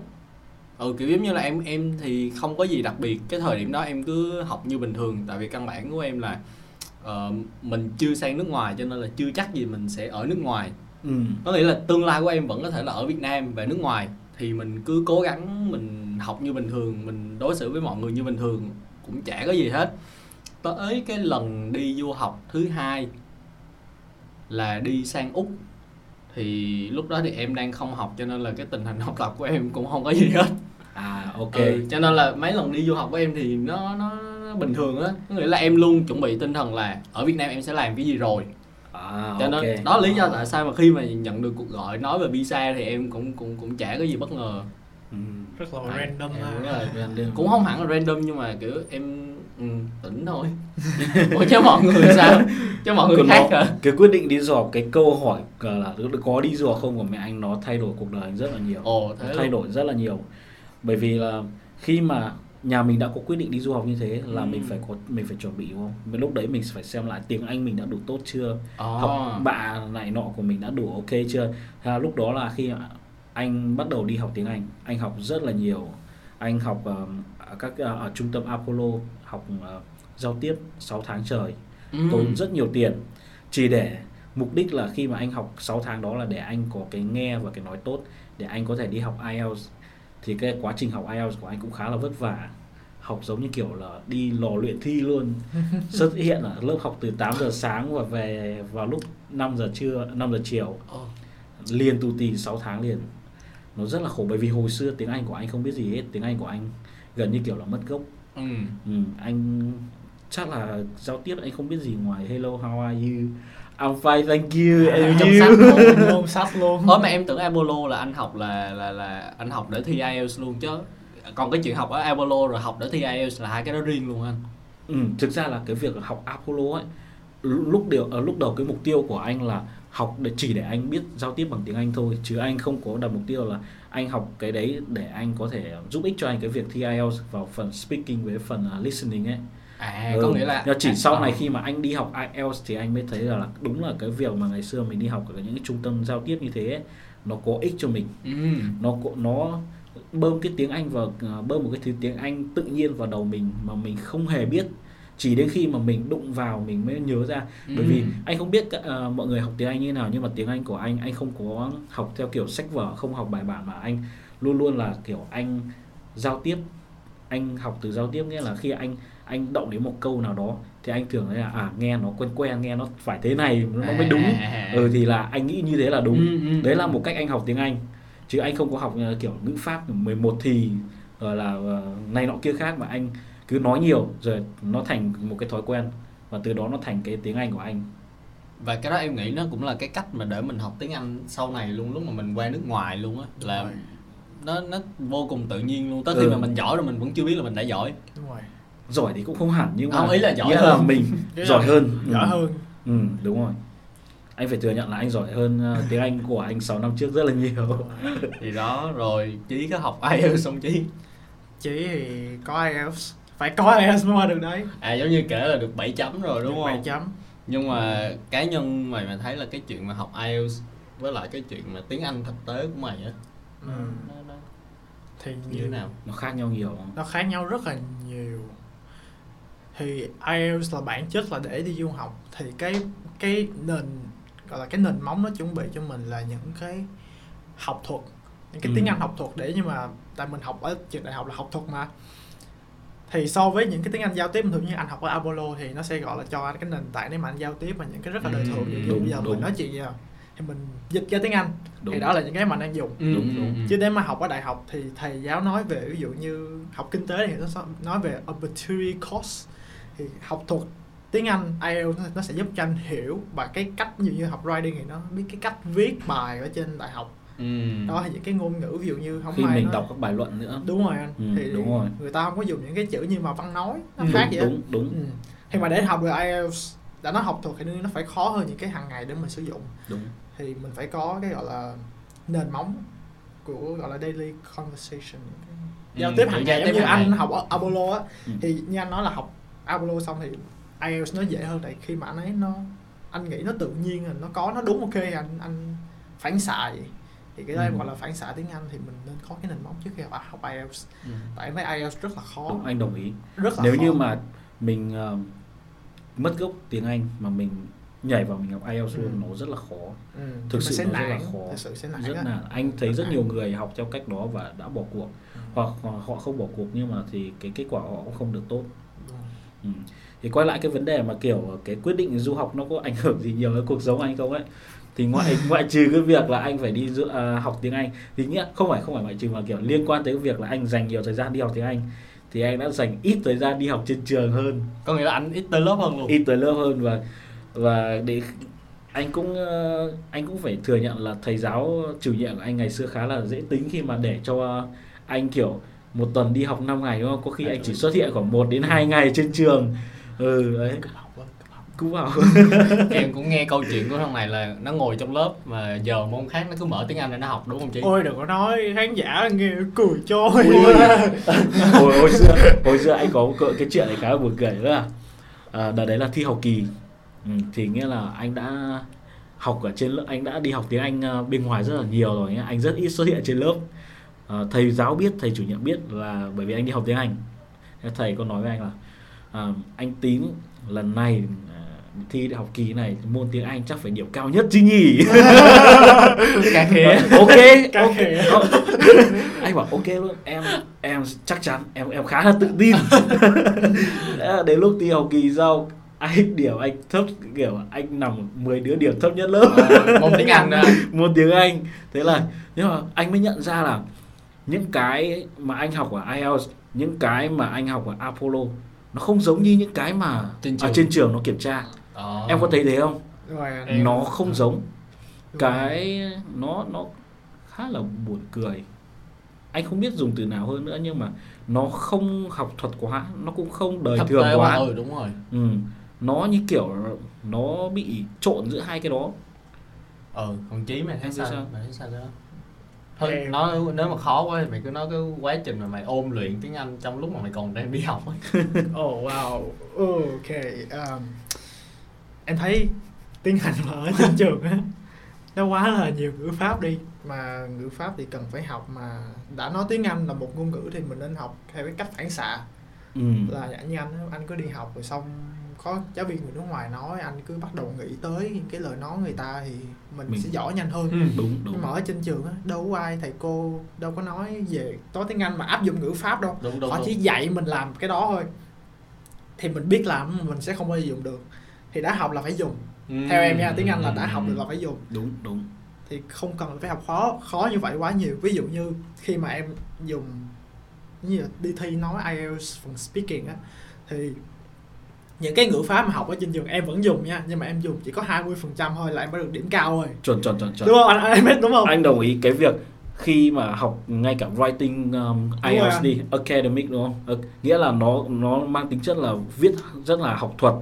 Ừ kiểu giống như là em em thì không có gì đặc biệt. Cái thời điểm đó em cứ học như bình thường. Tại vì căn bản của em là ờ, mình chưa sang nước ngoài cho nên là chưa chắc gì mình sẽ ở nước ngoài. Ừ. có nghĩa là tương lai của em vẫn có thể là ở Việt Nam và nước ngoài thì mình cứ cố gắng mình học như bình thường mình đối xử với mọi người như bình thường cũng chả có gì hết. Tới cái lần đi du học thứ hai là đi sang úc thì lúc đó thì em đang không học cho nên là cái tình hình học tập của em cũng không có gì hết. À ok. Ừ, cho nên là mấy lần đi du học của em thì nó, nó bình thường á. Có nghĩa là em luôn chuẩn bị tinh thần là ở Việt Nam em sẽ làm cái gì rồi. À cho nên đó là lý do tại sao mà khi mà nhận được cuộc gọi nói về visa thì em cũng cũng cũng chả có gì bất ngờ. Ừ. rất là Đấy, random em là Random. cũng không hẳn là random nhưng mà kiểu em ừ, tỉnh thôi. Ủa chứ mọi người sao? Chứ mọi người Còn khác nó- hả? cái quyết định đi du cái câu hỏi là có đi du học không của mẹ anh nó thay đổi cuộc đời anh rất là nhiều. Ồ nó thế thay luôn. đổi rất là nhiều. Bởi vì là khi mà nhà mình đã có quyết định đi du học như thế là Ừ. mình phải có mình phải chuẩn bị đúng không? Mình lúc đấy mình phải xem lại tiếng Anh mình đã đủ tốt chưa, Ồ. học bạ này nọ của mình đã đủ ok chưa. À, lúc đó là khi anh bắt đầu đi học tiếng Anh, anh học rất là nhiều. Anh học ở các ờ, ở trung tâm Apollo học ờ, giao tiếp 6 tháng trời Ừ. tốn rất nhiều tiền chỉ để mục đích là khi mà anh học 6 tháng đó là để anh có cái nghe và cái nói tốt để anh có thể đi học IELTS thì cái quá trình học IELTS của anh cũng khá là vất vả. Học giống như kiểu là đi lò luyện thi luôn. Xuất hiện ở lớp học từ 8 giờ sáng và về vào lúc 5 giờ trưa 5 giờ chiều. Ồ. liền tù tì 6 tháng liền. Nó rất là khổ bởi vì hồi xưa tiếng Anh của anh không biết gì hết. Tiếng Anh của anh gần như kiểu là mất gốc. Ừ. Ừ, anh chắc là giao tiếp anh không biết gì ngoài hello how are you? I'm fine thank you Em and trong you? sách luôn. luôn sách luôn. Ủa mà em tưởng Apollo là anh học là là là anh học để thi IELTS luôn chứ. Còn cái chuyện học ở Apollo rồi học để thi IELTS là hai cái đó riêng luôn anh. Ừ, thực ra là cái việc học Apollo ấy lúc điều ở lúc đầu cái mục tiêu của anh là học để chỉ để anh biết giao tiếp bằng tiếng Anh thôi chứ anh không có đặt mục tiêu là anh học cái đấy để anh có thể giúp ích cho anh cái việc thi IELTS vào phần speaking với phần uh, listening ấy à Ừ, có nghĩa là nhưng chỉ à, sau này khi mà anh đi học IELTS thì anh mới thấy là, là đúng là cái việc mà ngày xưa mình đi học ở những cái trung tâm giao tiếp như thế ấy, nó có ích cho mình. Ừ. nó nó bơm cái tiếng Anh vào à, bơm một cái thứ tiếng Anh tự nhiên vào đầu mình mà mình không hề biết. Chỉ đến khi mà mình đụng vào mình mới nhớ ra. Bởi vì Ừ. anh không biết à, mọi người học tiếng Anh như thế nào nhưng mà tiếng Anh của anh anh không có học theo kiểu sách vở không học bài bản mà anh luôn luôn là kiểu anh giao tiếp. Anh học từ giao tiếp nghĩa là khi anh anh động đến một câu nào đó thì anh thường thấy là à nghe nó quen quen nghe nó phải thế này nó mới đúng. À. ừ thì là anh nghĩ như thế là đúng. Ừ, ừ, đấy là ừ. một cách anh học tiếng Anh. Chứ anh không có học ờ, kiểu ngữ pháp 11 thì rồi là ờ, này nọ kia khác mà anh cứ nói nhiều rồi nó thành một cái thói quen. Và từ đó nó thành cái tiếng Anh của anh. Và cái đó em nghĩ nó cũng là cái cách mà để mình học tiếng Anh sau này luôn lúc mà mình qua nước ngoài luôn á là nó nó vô cùng tự nhiên luôn. Tới khi Ừ. mà mình giỏi rồi mình vẫn chưa biết là mình đã giỏi. Đúng rồi giỏi thì cũng không hẳn nhưng mà Không, ý là giỏi nghĩa hơn. là mình giỏi hơn. giỏi ừ. hơn. Ừ đúng rồi. Anh phải thừa nhận là anh giỏi hơn ờ, tiếng Anh của anh 6 năm trước rất là nhiều. Thì đó rồi chí có học IELTS xong chí? Chỉ thì có IELTS. Phải có IELTS mới qua được đấy. À giống như kể là được 7 chấm rồi đúng bảy không? chấm. Nhưng mà cá nhân mày mà thấy là cái chuyện mà học IELTS với lại cái chuyện mà tiếng Anh thực tế của mày á ừ. nó, nó thì như thế nào? Nó khác nhau nhiều. Nó khác nhau rất là thì IELTS là bản chất là để đi du học thì cái cái nền gọi là cái nền móng nó chuẩn bị cho mình là những cái học thuật những cái Ừ. tiếng Anh học thuật để nhưng mà tại mình học ở trường đại học là học thuật mà thì so với những cái tiếng Anh giao tiếp thường như anh học ở Apollo thì nó sẽ gọi là cho anh cái nền tảng để mà anh giao tiếp và những cái rất là đời Ừ, thường ví dụ đúng, bây giờ đúng. mình nói chuyện gì thì mình dịch ra tiếng Anh đúng thì đó là những cái mà anh đang dùng ừ, Đúng, ừ, đúng. ừ. chứ để mà học ở đại học thì thầy giáo nói về ví dụ như học kinh tế thì nó nói về opportunity cost thì học thuật tiếng Anh IELTS nó- sẽ giúp cho anh hiểu và cái cách dụ như học writing thì nó biết cái cách viết bài ở trên đại học ừ. đó những cái ngôn ngữ ví dụ như không khi mình nó- đọc các bài luận nữa đúng rồi anh Ừ, thì đúng rồi. người ta không có dùng những cái chữ như mà văn nói nó Ừ, khác đúng vậy á. đúng đúng ừ. thì mà để học được IELTS đã nó học thuộc thì nó phải khó hơn những cái hàng ngày để mình sử dụng đúng thì mình phải có cái gọi là nền móng của gọi là daily conversation giao Ừ, tiếp hàng ngày giống như anh học ở Apollo á Ừ. thì như anh nói là học Apollo xong thì IELTS nó dễ hơn tại khi mà anh ấy nó anh nghĩ nó tự nhiên rồi nó có nó đúng ok anh anh phản xạ vậy thì cái đó Ừ. em gọi là phản xạ tiếng Anh thì mình nên có cái nền móng trước khi học, học IELTS Ừ. tại em thấy IELTS rất là khó đúng anh đồng ý rất là nếu khó. như mà mình ờ, mất gốc tiếng Anh mà mình nhảy vào mình học IELTS luôn Ừ. nó rất là khó ừ, thực sự nó rất là nản khó. thực sự sẽ nản rất là anh thấy rất Nản. nhiều người học theo cách đó và đã bỏ cuộc Ừ. hoặc, họ không bỏ cuộc nhưng mà thì cái kết quả họ cũng không được tốt. Ừ. thì quay lại cái vấn đề mà kiểu cái quyết định du học nó có ảnh hưởng gì nhiều đến cuộc sống anh không ấy? Thì ngoại ngoại trừ cái việc là anh phải đi du, à, học tiếng Anh. Thì nghĩa không phải không phải ngoại trừ mà kiểu liên quan tới việc là anh dành nhiều thời gian đi học tiếng Anh thì anh đã dành ít thời gian đi học trên trường hơn. Có nghĩa là anh ít tới lớp hơn luôn. Ít tới lớp hơn và và để anh cũng ờ, anh cũng phải thừa nhận là thầy giáo chủ nhiệm của anh ngày xưa khá là dễ tính khi mà để cho anh kiểu một tuần đi học 5 ngày đúng không? Có khi anh chỉ xuất hiện khoảng 1 đến 2 ngày trên trường. Ừ đấy, cũng vào. em cũng nghe câu chuyện của thằng này là nó ngồi trong lớp mà giờ môn khác nó cứ mở tiếng Anh để nó học đúng không chị ôi đừng có nói khán giả nghe cười Ui. hồi hồi xưa hồi xưa anh có cái, cái chuyện này khá là buồn cười là à, đợt đấy là thi học kỳ ừ, thì nghĩa là anh đã học ở trên lớp anh đã đi học tiếng Anh ờ, bên ngoài rất là nhiều rồi nhá. anh rất ít xuất hiện trên lớp Ờ, thầy giáo biết thầy chủ nhiệm biết là bởi vì anh đi học tiếng Anh. Thế thầy có nói với anh là à, anh tín lần này à, thi đại học kỳ này môn tiếng Anh chắc phải điểm cao nhất chứ nhỉ? Khía ok ok. Ờ, anh bảo ok luôn em em chắc chắn em em khá là tự tin. Thế đến lúc thi học kỳ sau anh điểm anh thấp kiểu anh nằm 10 đứa điểm thấp nhất lớp. Ờ, môn tiếng Anh đó môn tiếng Anh. Thế là nhưng mà anh mới nhận ra là những cái mà anh học ở IELTS những cái mà anh học ở Apollo nó không giống như những cái mà Trên ở trường. trên trường nó kiểm tra Ờ. em có thấy thế không rồi. Em- nó không giống Đúng cái nó nó khá là buồn cười anh không biết dùng từ nào hơn nữa nhưng mà nó không học thuật quá nó cũng không đời Thực thường quá ừ đúng rồi ừ. nó như kiểu nó bị trộn giữa hai cái đó ừ còn chí mày thấy sao sao? mày thấy sao đó thôi Em- nó nếu mà khó quá thì mày cứ nói cái quá trình mà mày ôn luyện tiếng Anh trong lúc mà mày còn đang đi học ấy. Oh wow. Ok. Um, em thấy tiếng Anh mà ở trên trường á nó quá là nhiều ngữ pháp đi mà ngữ pháp thì cần phải học mà đã nói tiếng Anh là một ngôn ngữ thì mình nên học theo cái cách phản xạ ừ. là như anh anh cứ đi học rồi xong có giáo viên người nước ngoài nói anh cứ bắt đầu nghĩ tới những cái lời nói người ta thì mình, Mình- sẽ giỏi nhanh hơn. Đúng đúng. Nhưng mà ở trên trường á đâu có ai thầy cô đâu có nói về nói tiếng Anh mà áp dụng ngữ pháp đâu. Đúng đúng, họ đúng. chỉ dạy mình làm cái đó thôi. Thì mình biết làm mình sẽ không bao giờ dùng được. Thì đã học là phải dùng. Ừ. theo em nha tiếng Anh là Ừ, đã ừ, học ừ. được là phải dùng. Đúng đúng. Thì không cần phải học khó khó như vậy quá nhiều. Ví dụ như khi mà em dùng như là đi thi nói IELTS phần speaking á thì những cái ngữ pháp mà học ở trên trường em vẫn dùng nha nhưng mà em dùng chỉ có 20% thôi là em mới được điểm cao thôi chuẩn chuẩn chuẩn chuẩn. Đúng không? Anh, anh em biết đúng không? Anh đồng ý cái việc khi mà học ngay cả writing um, rồi IELTS đi academic đúng không? Ờ, nghĩa là nó nó mang tính chất là viết rất là học thuật.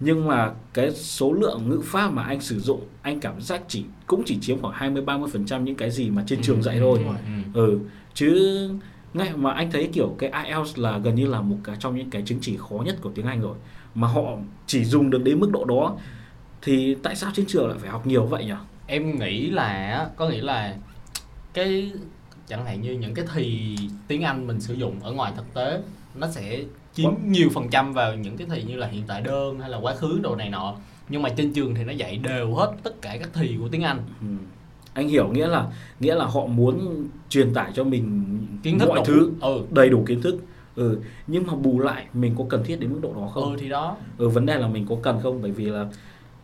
Nhưng mà cái số lượng ngữ pháp mà anh sử dụng anh cảm giác chỉ cũng chỉ chiếm khoảng 20 30 phần trăm những cái gì mà trên trường dạy thôi. Ừ, ừ. ừ chứ ngay mà anh thấy kiểu cái IELTS là gần như là một cái trong những cái chứng chỉ khó nhất của tiếng Anh rồi mà họ chỉ dùng được đến mức độ đó thì tại sao trên trường lại phải học nhiều vậy nhỉ? em nghĩ là có nghĩa là cái chẳng hạn như những cái thì tiếng Anh mình sử dụng ở ngoài thực tế nó sẽ chiếm nhiều phần trăm vào những cái thì như là hiện tại đơn hay là quá khứ đồ này nọ nhưng mà trên trường thì nó dạy đều hết tất cả các thì của tiếng Anh Ừ. Anh hiểu nghĩa là nghĩa là họ muốn truyền tải cho mình kiến thức mọi đủ. thứ ừ đầy đủ kiến thức. Ừ, nhưng mà bù lại mình có cần thiết đến mức độ đó không? ừ thì đó Ừ, vấn đề là mình có cần không bởi vì là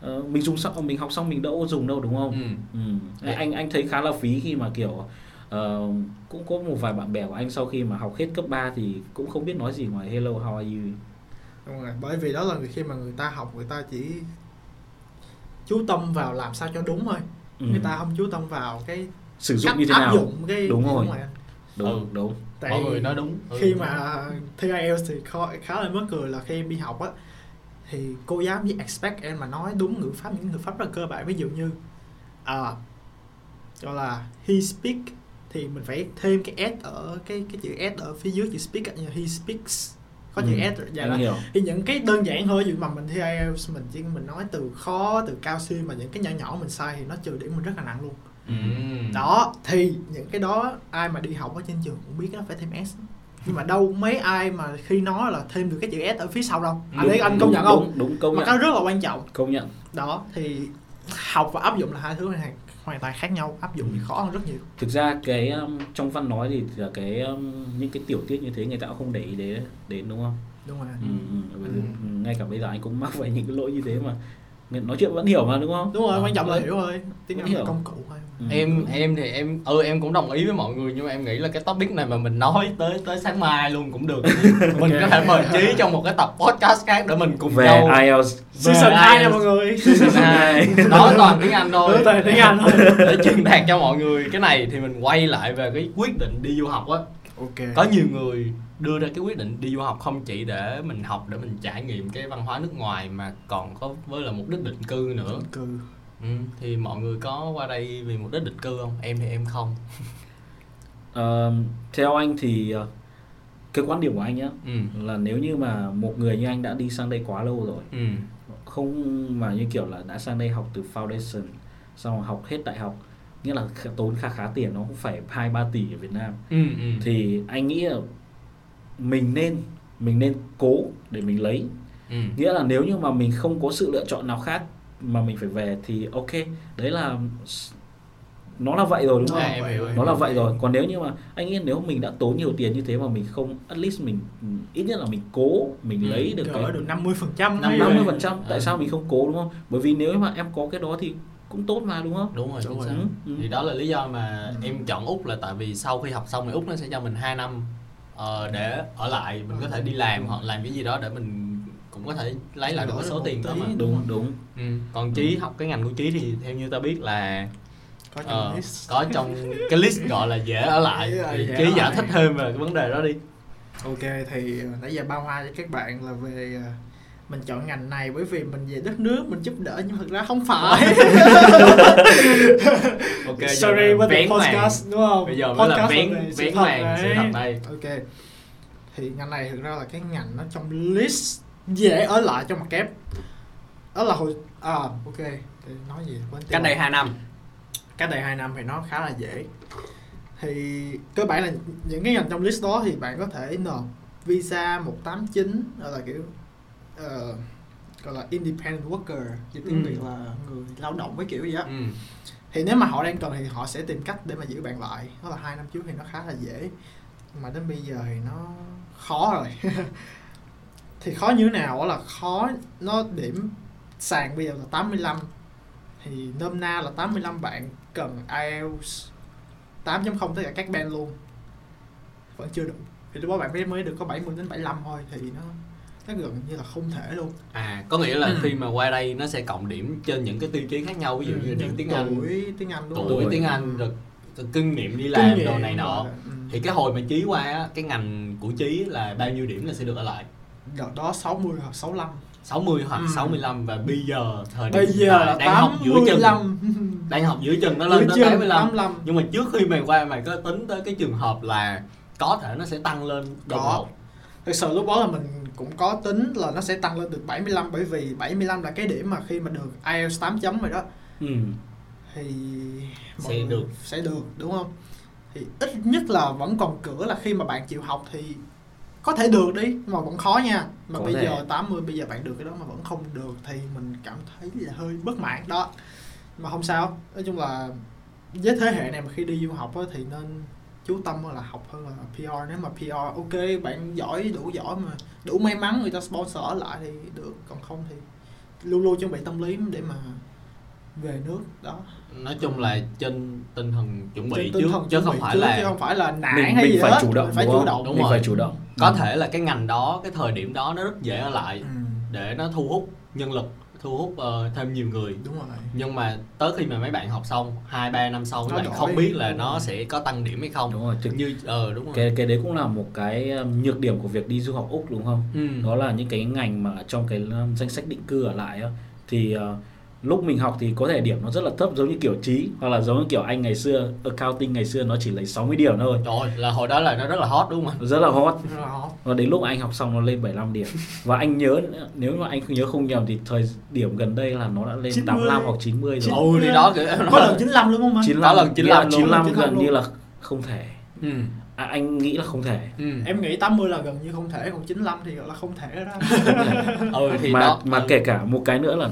ờ, mình dùng xong mình học xong mình đâu có dùng đâu đúng không? ừ. Ừ. Đấy. Anh anh thấy khá là phí khi mà kiểu ờ, cũng có một vài bạn bè của anh sau khi mà học hết cấp 3 thì cũng không biết nói gì ngoài hello how are you. đúng rồi bởi vì đó là khi mà người ta học người ta chỉ chú tâm vào làm sao cho đúng thôi ừ. người ta không chú tâm vào cái sử dụng cách như thế áp nào dụng cái Đúng rồi. anh. đúng Ừ. đúng tại mọi người nói đúng. Ừ. khi mà thi IELTS thì khó, khá là mắc cười là khi em đi học á thì cô giáo chỉ expect em mà nói đúng ngữ pháp những ngữ pháp rất là cơ bản. Ví dụ như à, gọi là he speak thì mình phải thêm cái s ở cái cái chữ s ở phía dưới chữ speak như he speaks. Có chữ Ừ, s dạ anh đó. hiểu. Thì những cái đơn giản thôi dụ mà mình thi IELTS mình chỉ mình nói từ khó từ cao siêu mà những cái nhỏ nhỏ mình sai thì nó trừ điểm mình rất là nặng luôn Ừ. đó thì những cái đó ai mà đi học ở trên trường cũng biết nó phải thêm s. Nhưng mà đâu mấy ai mà khi nói là thêm được cái chữ s ở phía sau đâu. Anh Đúng, ấy anh công đúng, nhận không? đúng, đúng công mà nhận. cái rất là quan trọng. Công nhận. Đó thì học và áp dụng là hai thứ hoàn hoàn toàn khác nhau áp dụng thì khó hơn rất nhiều. Thực ra cái um, trong văn nói thì là cái um, những cái tiểu tiết như thế người ta cũng không để ý đến đến đúng không? Đúng rồi. Ừ. ừ, ngay cả bây giờ anh cũng mắc phải những cái lỗi như thế mà nói chuyện vẫn hiểu mà đúng không? Đúng rồi Ờ, quan trọng là hiểu thôi tiếng Anh là công cụ thôi. Ừ. em em thì em ừ em cũng đồng ý với mọi người nhưng mà em nghĩ là cái topic này mà mình nói tới tới sáng mai luôn cũng được. Mình có thể mời trí trong một cái tập podcast khác để mình cùng về nhau IELTS. Season 2 nha mọi người. Season 2 nói toàn tiếng Anh thôi. Toàn tiếng Anh thôi. để truyền đạt cho mọi người. Cái này thì mình quay lại về cái quyết định đi du học á. Ok. Có nhiều người đưa ra cái quyết định đi du học không chỉ để mình học để mình trải nghiệm cái văn hóa nước ngoài mà còn có với là mục đích định cư nữa. Cư. Ừ, thì mọi người có qua đây vì mục đích định cư không? Em thì em không. Ờ, theo anh thì ờ, cái quan điểm của anh nhá ừ. là nếu như mà một người như anh đã đi sang đây quá lâu rồi ừ. không mà như kiểu là đã sang đây học từ foundation xong rồi học hết đại học nghĩa là tốn khá khá tiền nó cũng phải hai ba tỷ ở Việt Nam. Ừ ừ. Thì anh nghĩ là mình nên mình nên cố để mình lấy. Ừ. Nghĩa là nếu như mà mình không có sự lựa chọn nào khác mà mình phải về thì ok đấy là nó là vậy rồi đúng không? À, em hiểu, em nó là vậy rồi. Còn nếu như mà anh nghĩ nếu mình đã tốn nhiều tiền như thế mà mình không at least mình ít nhất là mình cố mình Ừ, lấy được cái được 50 phần trăm Năm- năm mươi phần trăm. Tại Ừ. sao mình không cố đúng không? Bởi vì nếu mà em có cái đó thì cũng tốt mà đúng không? Đúng rồi Đúng chính rồi. Ừ, ừ. thì đó là lý do mà Ừ. em chọn úc là tại vì sau khi học xong thì úc nó sẽ cho mình 2 năm ờ, để ở lại mình có thể đi làm hoặc làm cái gì đó để mình cũng có thể lấy lại được cái số tiền đó mà. Đúng đúng. Ừ. còn trí học cái ngành của trí thì theo như ta biết là có trong ờ, list. có trong cái list gọi là dễ ở lại. Thì trí giải lại. thích thêm về cái vấn đề đó đi. Ok thì ờ, nãy giờ bao hoa cho các bạn là về ờ, mình chọn ngành này bởi vì mình về đất nước mình giúp đỡ nhưng thực ra không phải. Ok giờ sorry với the podcast đúng không? Bây giờ mới là vén vén màn sự thật đây. Ok. Thì ngành này thực ra là cái ngành nó trong list dễ ở lại trong mặt kép. Đó là hồi à ok. Thì nói gì quên cách đây. 2 năm. Cách đây 2 năm thì nó khá là dễ. Thì cơ bản là những cái ngành trong list đó thì bạn có thể nộp visa 189 gọi là kiểu ờ, gọi là independent worker dịch tiếng Ừ. Việt là người lao động với kiểu gì á. Ừ. thì nếu mà họ đang cần thì họ sẽ tìm cách để mà giữ bạn lại. Đó là hai năm trước thì nó khá là dễ. Mà đến bây giờ thì nó khó rồi. Thì khó như thế nào là khó nó điểm sàn bây giờ là 85 thì nôm na là 85 bạn cần IELTS 8.0 tất cả các band luôn. Vẫn chưa đủ. Thì lúc đó bạn mới mới được có 70 đến 75 thôi thì nó nó gần như là không thể luôn à có nghĩa là Ừ. khi mà qua đây nó sẽ cộng điểm trên những cái tiêu chí khác nhau ví dụ như điểm tiếng anh tuổi tiếng Anh đúng tuổi rồi. tiếng anh rồi kinh nghiệm đi làm nghiệm đồ này nọ. Ừ. thì cái hồi mà trí qua á, cái ngành của trí là bao nhiêu điểm là sẽ được ở lại đợt đó 60 hoặc 65 60 hoặc Ừ. 65 và bây giờ thời điểm bây giờ là đang học giữa chừng 85 đang học giữa chừng nó lên tới chừng 85 85 nhưng mà trước khi mày qua mày có tính tới cái trường hợp là có thể nó sẽ tăng lên đột Có. Thực sự lúc đó là mình cũng có tính là nó sẽ tăng lên được 75 bởi vì 75 là cái điểm mà khi mà được IELTS 8 chấm rồi đó ừ. thì Sẽ được. sẽ được đúng không thì ít nhất là vẫn còn cửa là khi mà bạn chịu học thì có thể được đi mà vẫn khó nha mà Có bây thể. giờ 80 bây giờ bạn được cái đó mà vẫn không được thì mình cảm thấy là hơi bất mãn đó mà không sao nói chung là với thế hệ này mà khi đi du học thì nên chú tâm là học hơn là PR nếu mà PR ok bạn giỏi đủ giỏi mà đủ may mắn người ta sponsor ở lại thì được còn không thì luôn luôn chuẩn bị tâm lý để mà về nước đó. Nói chung là trên tinh thần chuẩn bị Trên tinh trước thần chứ không phải trước, là chứ không phải là nản mình hay mình gì phải hết chủ động mình phải đúng chủ không? động Đúng mình rồi. phải chủ động. Có thể là cái ngành đó cái thời điểm đó nó rất dễ ở lại ừ, để nó thu hút nhân lực thu hút ờ, thêm nhiều người. Đúng rồi. Nhưng mà tới khi mà mấy bạn học xong hai ba năm sau Nó các bạn không biết là Đúng nó rồi. sẽ có tăng điểm hay không. Đúng rồi thực như ờ đúng rồi. cái cái đấy cũng là một cái um, nhược điểm của việc đi du học úc đúng không? Ừ. đó là những cái ngành mà trong cái um, danh sách định cư ở lại á, thì uh, lúc mình học thì có thể điểm nó rất là thấp giống như kiểu trí hoặc là giống như kiểu anh ngày xưa accounting ngày xưa nó chỉ lấy 60 điểm thôi. Rồi là hồi đó là nó rất là hot đúng không rất là hot. Rất là hot. và đến lúc anh học xong nó lên 75 điểm. Và anh nhớ nếu mà anh nhớ không nhầm thì thời điểm gần đây là nó đã lên 90. 85 hoặc 90 rồi. Ừ thì đó kiểu có lần 95 luôn không anh? 95 lần 95 luôn. 95 95 gần như là không thể. Ừ. à, anh nghĩ là không thể. Ừ. em nghĩ 80 là gần như không thể còn 95 thì gọi là không thể đó. Ừ thì mà đó. mà kể cả một cái nữa là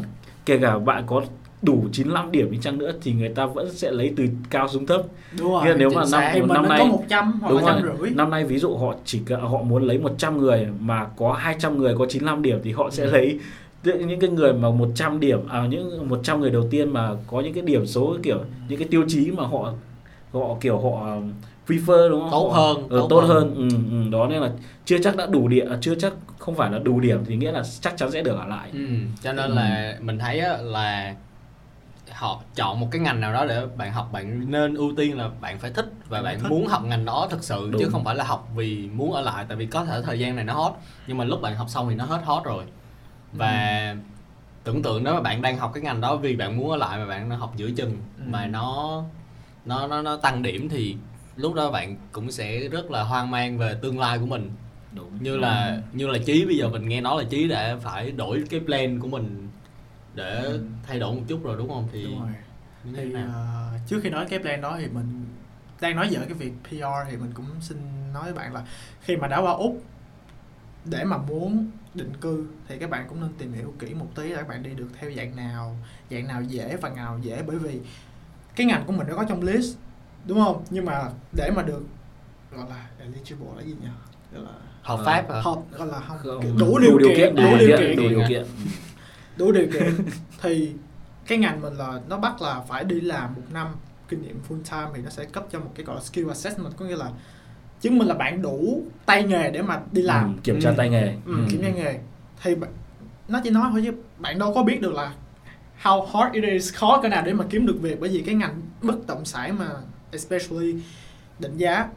kể cả bạn có đủ 95 điểm đi chăng nữa thì người ta vẫn sẽ lấy từ cao xuống thấp. Đúng rồi Nghĩa là nếu mà năm- năm nay- có 100 hoặc đúng là rồi trăm rưỡi. năm nay ví dụ họ chỉ họ muốn lấy 100 người mà có 200 người có 95 điểm thì họ sẽ Ừ. lấy những cái người mà 100 điểm à những 100 người đầu tiên mà có những cái điểm số kiểu những cái tiêu chí mà họ họ kiểu họ prefer đúng không? Tốt Họ- hơn, ờ, tốt tốt, hơn. hơn, Ừ, ừ, đó nên là chưa chắc đã đủ điểm chưa chắc không phải là đủ điểm thì nghĩa là chắc chắn sẽ được ở lại Ừ, cho nên Ừ. là mình thấy á, là họ chọn một cái ngành nào đó để bạn học bạn nên ưu tiên là bạn phải thích và Bạn thích. muốn học ngành đó thật sự chứ Đúng. không phải là học vì muốn ở lại tại vì có thể thời gian này nó hot nhưng mà lúc bạn học xong thì nó hết hot rồi và Ừ. tưởng tượng nếu mà bạn đang học cái ngành đó vì bạn muốn ở lại mà bạn đang học giữa chừng Ừ. mà nó nó nó nó tăng điểm thì lúc đó bạn cũng sẽ rất là hoang mang về tương lai của mình đúng. Như là như là chí bây giờ mình nghe nói là chí đã phải đổi cái plan của mình để Ừ. thay đổi một chút rồi đúng không? Thì đúng rồi. thì ờ, trước khi nói cái plan đó thì mình đang nói dở cái việc PR thì mình cũng xin nói với bạn là khi mà đã qua úc để mà muốn định cư thì các bạn cũng nên tìm hiểu kỹ một tí là các bạn đi được theo dạng nào dạng nào dễ và nào dễ. Bởi vì cái ngành của mình nó có trong list đúng không? Nhưng mà để mà được gọi là eligible là gì nhỉ? Gọi là hợp Ờ, pháp hả? Hợp gọi là không Không, đủ điều kiện đủ điều kiện. đủ điều kiện. Đủ điều kiện. Thì cái ngành mình là nó bắt là phải đi làm một năm kinh nghiệm full time thì nó sẽ cấp cho một cái gọi là skill assessment có nghĩa là chứng minh là bạn đủ tay nghề để mà đi làm. Ừ, kiểm tra Ừ. tay nghề. Ừ. kiểm tra nghề. Thì nó chỉ nói thôi chứ bạn đâu có biết được là how hard it is khó cái nào để mà kiếm được việc bởi vì cái ngành bất động sản mà especially định giá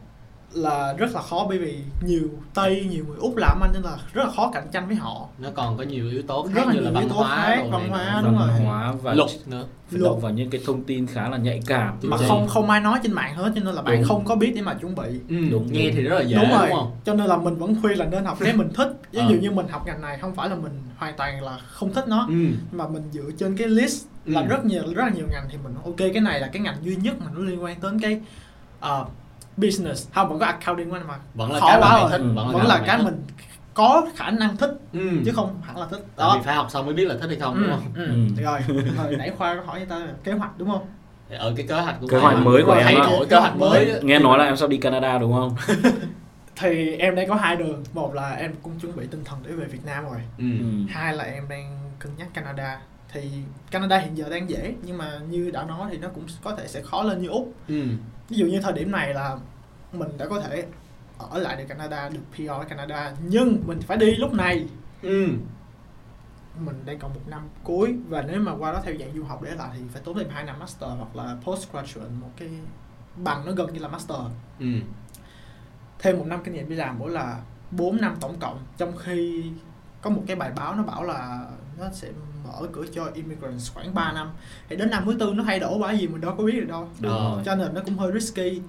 là rất là khó bởi vì nhiều tây nhiều người úc làm anh nên là rất là khó cạnh tranh với họ nó còn có nhiều yếu tố khác Rất là như là văn hóa khác, văn hóa, đúng văn rồi. hóa và luật nữa phải Luật. vào những cái thông tin khá là nhạy cảm Chính mà xác. không không ai nói trên mạng hết cho nên là bạn Đúng. không có biết để mà chuẩn bị ừ, Đúng, nghe đúng. thì rất là dễ đúng đúng, rồi không cho nên là mình vẫn khuyên là nên học cái mình thích ví Ờ. dụ như mình học ngành này không phải là mình hoàn toàn là không thích nó ừ. mà mình dựa trên cái list là Ừ. rất nhiều rất là nhiều ngành thì mình ok cái này là cái ngành duy nhất mà nó liên quan đến cái ờ, business không vẫn có accounting mà vẫn là khó cái mà quá rồi. thích vẫn là vẫn cái, là cái thích. mình có khả năng thích ừ. chứ không hẳn là thích tại đó vì phải học xong mới biết là thích hay không ừ, đúng không ừ. Ừ. rồi rồi nãy khoa có hỏi người ta kế hoạch đúng không Thì ở cái kế hoạch của Kế hoạch mới của em đổi kế hoạch mới nghe nói là em sắp đi Canada đúng không thì em đang có hai đường một là em cũng chuẩn bị tinh thần để về Việt Nam rồi ừ. Ừ. hai là em đang cân nhắc Canada thì Canada hiện giờ đang dễ nhưng mà như đã nói thì nó cũng có thể sẽ khó lên như úc Ừ. ví dụ như thời điểm này là mình đã có thể ở lại được Canada được PR ở Canada nhưng mình phải đi lúc này Ừ. mình đang còn một năm cuối và nếu mà qua đó theo dạng du học để lại thì phải tốn thêm hai năm master hoặc là postgraduate một cái bằng nó gần như là master Ừ. thêm một năm kinh nghiệm đi làm mỗi là 4 năm tổng cộng trong khi có một cái bài báo nó bảo là nó sẽ mở cửa cho immigrants khoảng 3 năm. Thì đến năm thứ tư nó thay đổi bởi gì mình đâu có biết được đâu. Đúng Ờ. cho nên nó cũng hơi risky.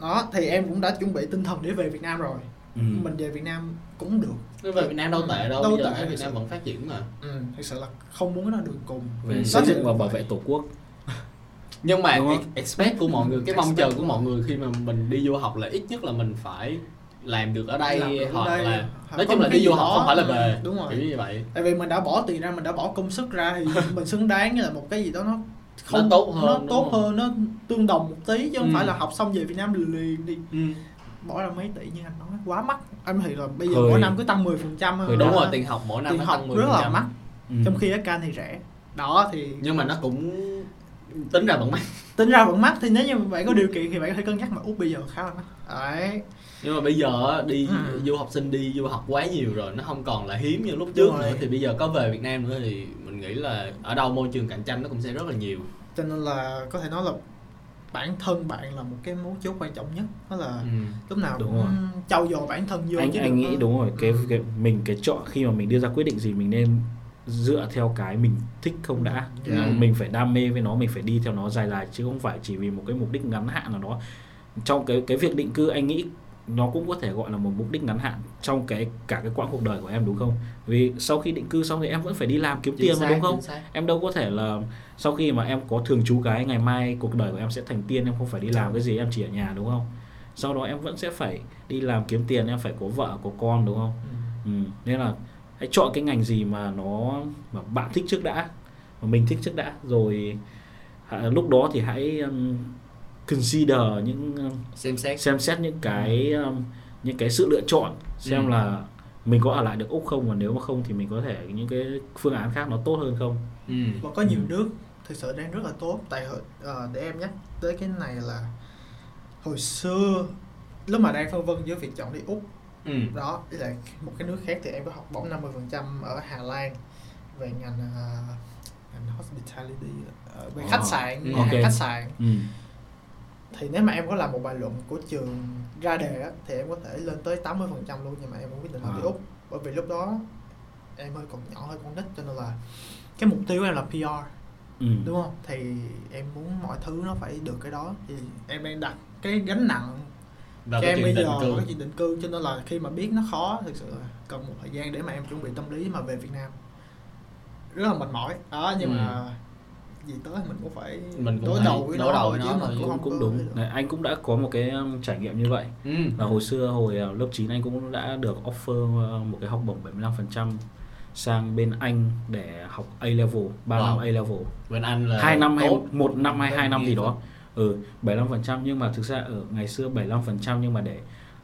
Đó thì em cũng đã chuẩn bị tinh thần để về Việt Nam rồi. Ừ. mình về Việt Nam cũng được. Về Việt Nam đâu tệ đâu, Đâu tệ. Thật Việt. Nam vẫn phát triển mà. ừ, thực sự là không muốn nó đường cùng. Về xây dựng và bảo vệ tổ quốc. Nhưng mà expect của mọi người, cái mong chờ của mọi người khi mà mình đi du học là ít nhất là mình phải làm được ở đây được ở hoặc đây, là nói chung là đi du học không phải là về đúng rồi. kiểu như vậy. Tại vì mình đã bỏ tiền ra mình đã bỏ công sức ra thì mình xứng đáng như là một cái gì đó nó không tốt hơn, nó tốt hơn nó tương đồng một tí chứ không Ừ. phải là học xong về Việt Nam liền đi. Ừ. bỏ ra mấy tỷ như anh nói quá mắc. Em thì là bây giờ Hơi- mỗi năm cứ tăng 10% phần trăm đúng đó. rồi tiền học mỗi năm tiền nó học tăng 10% rất là mắc. Ừ. trong khi ở Can thì rẻ. Đó thì nhưng mà nó cũng tính ra vẫn mắc. Tính ra vẫn mắc thì nếu như bạn có điều kiện thì bạn có thể cân nhắc mà. Úc bây giờ khá là mắc. Đấy nhưng mà bây giờ đi Ừ. du học sinh đi du học quá nhiều rồi nó không còn là hiếm như lúc trước nữa thì bây giờ có về Việt Nam nữa thì mình nghĩ là ở đâu môi trường cạnh tranh nó cũng sẽ rất là nhiều cho nên là có thể nói là bản thân bạn là một cái mấu chốt quan trọng nhất đó là ừ. lúc nào Đúng cũng rồi. trau dồi bản thân vô anh chứ anh nghĩ đúng rồi cái, cái mình cái chọn khi mà mình đưa ra quyết định gì mình nên dựa theo cái mình thích không đã Yeah. Ừ, mình phải đam mê với nó mình phải đi theo nó dài dài chứ không phải chỉ vì một cái mục đích ngắn hạn nào đó trong cái cái việc định cư anh nghĩ nó cũng có thể gọi là một mục đích ngắn hạn trong cái cả cái quãng cuộc đời của em đúng không? Vì sau khi định cư xong thì em vẫn phải đi làm kiếm Chính tiền mà đúng không? em đâu có thể là sau khi mà em có thường trú cái ngày mai cuộc đời của em sẽ thành tiên em không phải đi làm cái gì em chỉ ở nhà đúng không? Sau đó em vẫn sẽ phải đi làm kiếm tiền em phải có vợ có con đúng không? Ừ. ừ. nên là hãy chọn cái ngành gì mà nó mà bạn thích trước đã mà mình thích trước đã. Rồi à, lúc đó thì hãy consider những um, xem xét xem xét những cái um, những cái sự lựa chọn xem Ừ. là mình có ở lại được úc không và nếu mà không thì mình có thể những cái phương án khác nó tốt hơn không ừ. và có nhiều Ừ. nước thực sự đang rất là tốt tại hồi ờ, để em nhắc tới cái này là hồi xưa lúc mà đang phân vân giữa việc chọn đi úc Ừ. đó ý là một cái nước khác thì em có học bổng 50% ở Hà Lan về ngành ờ, ngành hospitality ờ, về Ờ, khách sạn ừ, nhà hàng ok. khách sạn ừ. Thì nếu mà em có làm một bài luận của trường ra đề á, thì em có thể lên tới 80% luôn nhưng mà em vẫn quyết định học đi úc bởi vì lúc đó em hơi còn nhỏ hơi con nít cho nên là cái mục tiêu của em là PR Ừ. đúng không? Thì em muốn mọi thứ nó phải được cái đó. Thì em đang đặt cái gánh nặng và cho em bây giờ cư. cái chuyện định cư. Cho nên là khi mà biết nó khó thực sự là cần một thời gian để mà em chuẩn bị tâm lý mà về Việt Nam. Rất là mệt mỏi. Đó nhưng Ừ. mà gì tới mình cũng phải Mình cũng đối đầu với đối nó đầu với chứ nó thôi, cũng cũng đúng Đấy, anh cũng đã có một cái um, trải nghiệm như vậy ừ. là hồi xưa hồi uh, lớp 9 anh cũng đã được offer uh, một cái học bổng 75% sang bên Anh để học A level 3 Wow. năm A level bên anh là 2 năm hay tốt. một năm hay hai năm gì đó ừ 75% nhưng mà thực ra ở ngày xưa 75% nhưng mà để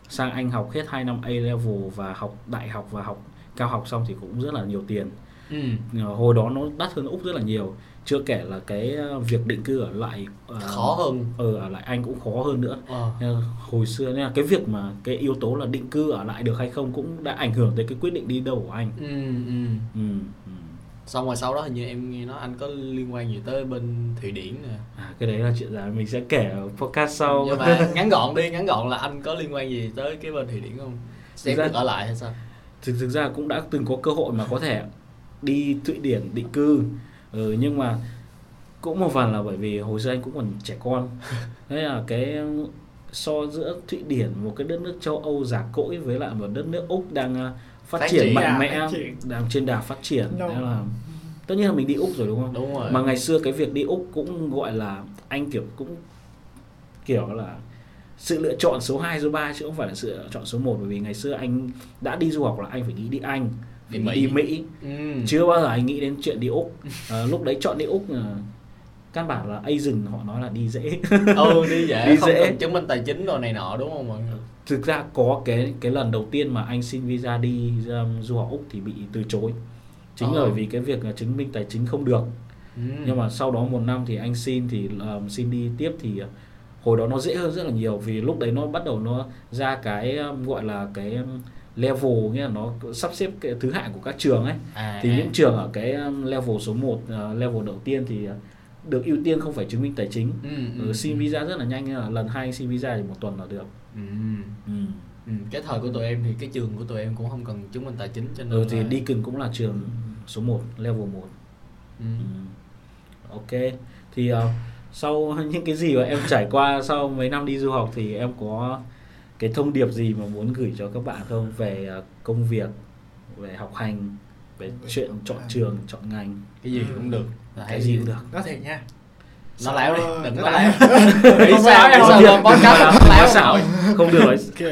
sang Anh học hết 2 năm A level và học đại học và học cao học xong thì cũng rất là nhiều tiền ừ. Ờ, hồi đó nó đắt hơn úc rất là nhiều chưa kể là cái ờ, việc định cư ở lại ờ, khó hơn ờ, ở lại anh cũng khó hơn nữa. Nên là hồi xưa nên là cái việc mà cái yếu tố là định cư ở lại được hay không cũng đã ảnh hưởng tới cái quyết định đi đâu của anh ừ. Ừ. ừ, ừ. xong rồi sau đó hình như em nghe nói anh có liên quan gì tới bên thụy điển nè À, cái đấy là chuyện dài mình sẽ kể ở podcast sau nhưng mà ngắn gọn đi ngắn gọn là anh có liên quan gì tới cái bên thụy điển không em ra- được ở lại hay sao thực, thực ra cũng đã từng có cơ hội mà có thể đi Thụy Điển định cư ừ, nhưng mà cũng một phần là bởi vì hồi xưa anh cũng còn trẻ con. Thế là cái so giữa Thụy Điển một cái đất nước châu Âu giả cỗi với lại một đất nước Úc đang uh, phát, Phát triển mạnh Dạ, mẽ đang trên đà phát triển. No. thế là tất nhiên là mình đi Úc rồi đúng không? Đúng rồi. Mà ngày xưa cái việc đi úc cũng gọi là anh kiểu cũng kiểu là sự lựa chọn số 2, số 3 chứ không phải là sự lựa chọn số 1 bởi vì ngày xưa anh đã đi du học là anh phải nghĩ đi Anh nghĩ Mỹ. đi Mỹ ừ. chưa bao giờ anh nghĩ đến chuyện đi Úc à, lúc đấy chọn đi Úc là căn bản là Asian họ nói là đi dễ ừ đi dễ Đi không dễ. cần chứng minh tài chính rồi này nọ đúng không mọi người thực ra có cái cái lần đầu tiên mà anh xin visa đi um, du học Úc thì bị từ chối chính Ờ. là bởi vì cái việc là chứng minh tài chính không được ừ. nhưng mà sau đó một năm thì anh xin thì um, xin đi tiếp thì uh, hồi đó nó dễ hơn rất là nhiều vì lúc đấy nó bắt đầu nó ra cái um, gọi là cái um, level nghĩa là nó sắp xếp cái thứ hạng của các trường ấy à, thì à. những trường ở cái um, level số 1 uh, level đầu tiên thì uh, được ưu tiên không phải chứng minh tài chính ừ, ừ, ừ, xin ừ. visa rất là nhanh là lần hai xin visa thì một tuần là được ừ. ừ. Ừ. cái thời của tụi em thì cái trường của tụi em cũng không cần chứng minh tài chính cho nên ừ, thì là... Deakin cũng là trường số 1 level 1 ừ. Ừ. Ok thì ờ, sau những cái gì mà em trải qua sau mấy năm đi du học thì em có cái thông điệp gì mà muốn gửi cho các bạn không về ờ, công việc, về học hành, về chuyện chọn trường, chọn ngành, cái gì cũng được. Cái gì cũng được. nói thiệt nha. Nó láo đi. Đừng có láo láo nghĩ Không sao? sao? Điệp, lên podcast láo xạo, không được thì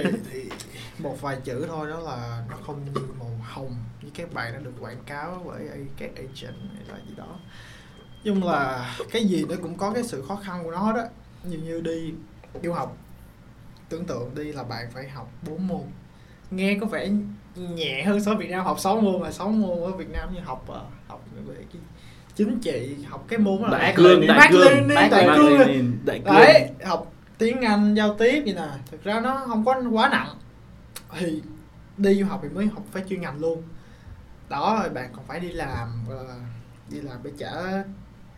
một vài chữ thôi đó là nó không như màu hồng như các bạn đã được quảng cáo bởi các agent hay là gì đó. Chung là cái gì nó cũng có cái sự khó khăn của nó đó. Như như đi du học tưởng tượng đi là bạn phải học 4 môn. Nghe có vẻ nhẹ hơn so với Việt Nam học 6 môn là 6 môn ở Việt Nam như học ờ, học về cái chính trị học cái môn đó là đại cương đại cương đại cương. Đấy học tiếng anh giao tiếp gì nè. Thực ra nó không có quá nặng. Thì đi du học thì mới học phải chuyên ngành luôn. Đó rồi bạn còn phải đi làm ờ, đi làm để trả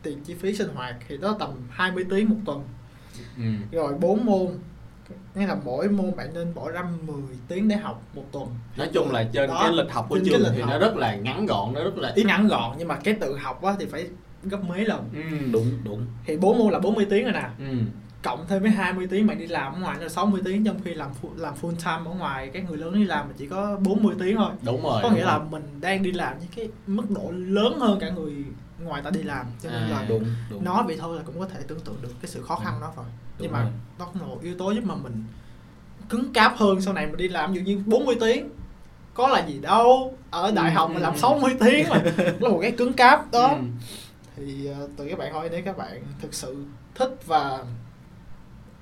tiền chi phí sinh hoạt thì đó tầm 20 tiếng một tuần. Ừ. rồi 4 môn nghĩa là mỗi môn bạn nên bỏ ra 10 tiếng để học một tuần nói chung là trên Đó, cái lịch học của trường thì học. nó rất là ngắn gọn nó rất là ý ngắn gọn nhưng mà cái tự học á thì phải gấp mấy lần ừ. đúng đúng thì 4 môn là 40 tiếng rồi nè ừ. cộng thêm với 20 tiếng bạn đi làm ở ngoài là 60 tiếng trong khi làm làm full time ở ngoài cái người lớn đi làm mà chỉ có 40 tiếng thôi đúng rồi có nghĩa rồi. là mình đang đi làm với cái mức độ lớn hơn cả người ngoài ta đi làm cho nên À, là đúng đúng nói vậy thôi là cũng có thể tưởng tượng được cái sự khó khăn đó rồi Đúng nhưng mà rồi. đó cũng là một yếu tố giúp mà mình cứng cáp hơn sau này mình đi làm dụ như 40 tiếng có là gì đâu ở đại Ừ, học ừ, mình làm ừ. 60 tiếng mà là một cái cứng cáp đó Ừ. thì ờ, từ các bạn hỏi nếu các bạn thực sự thích và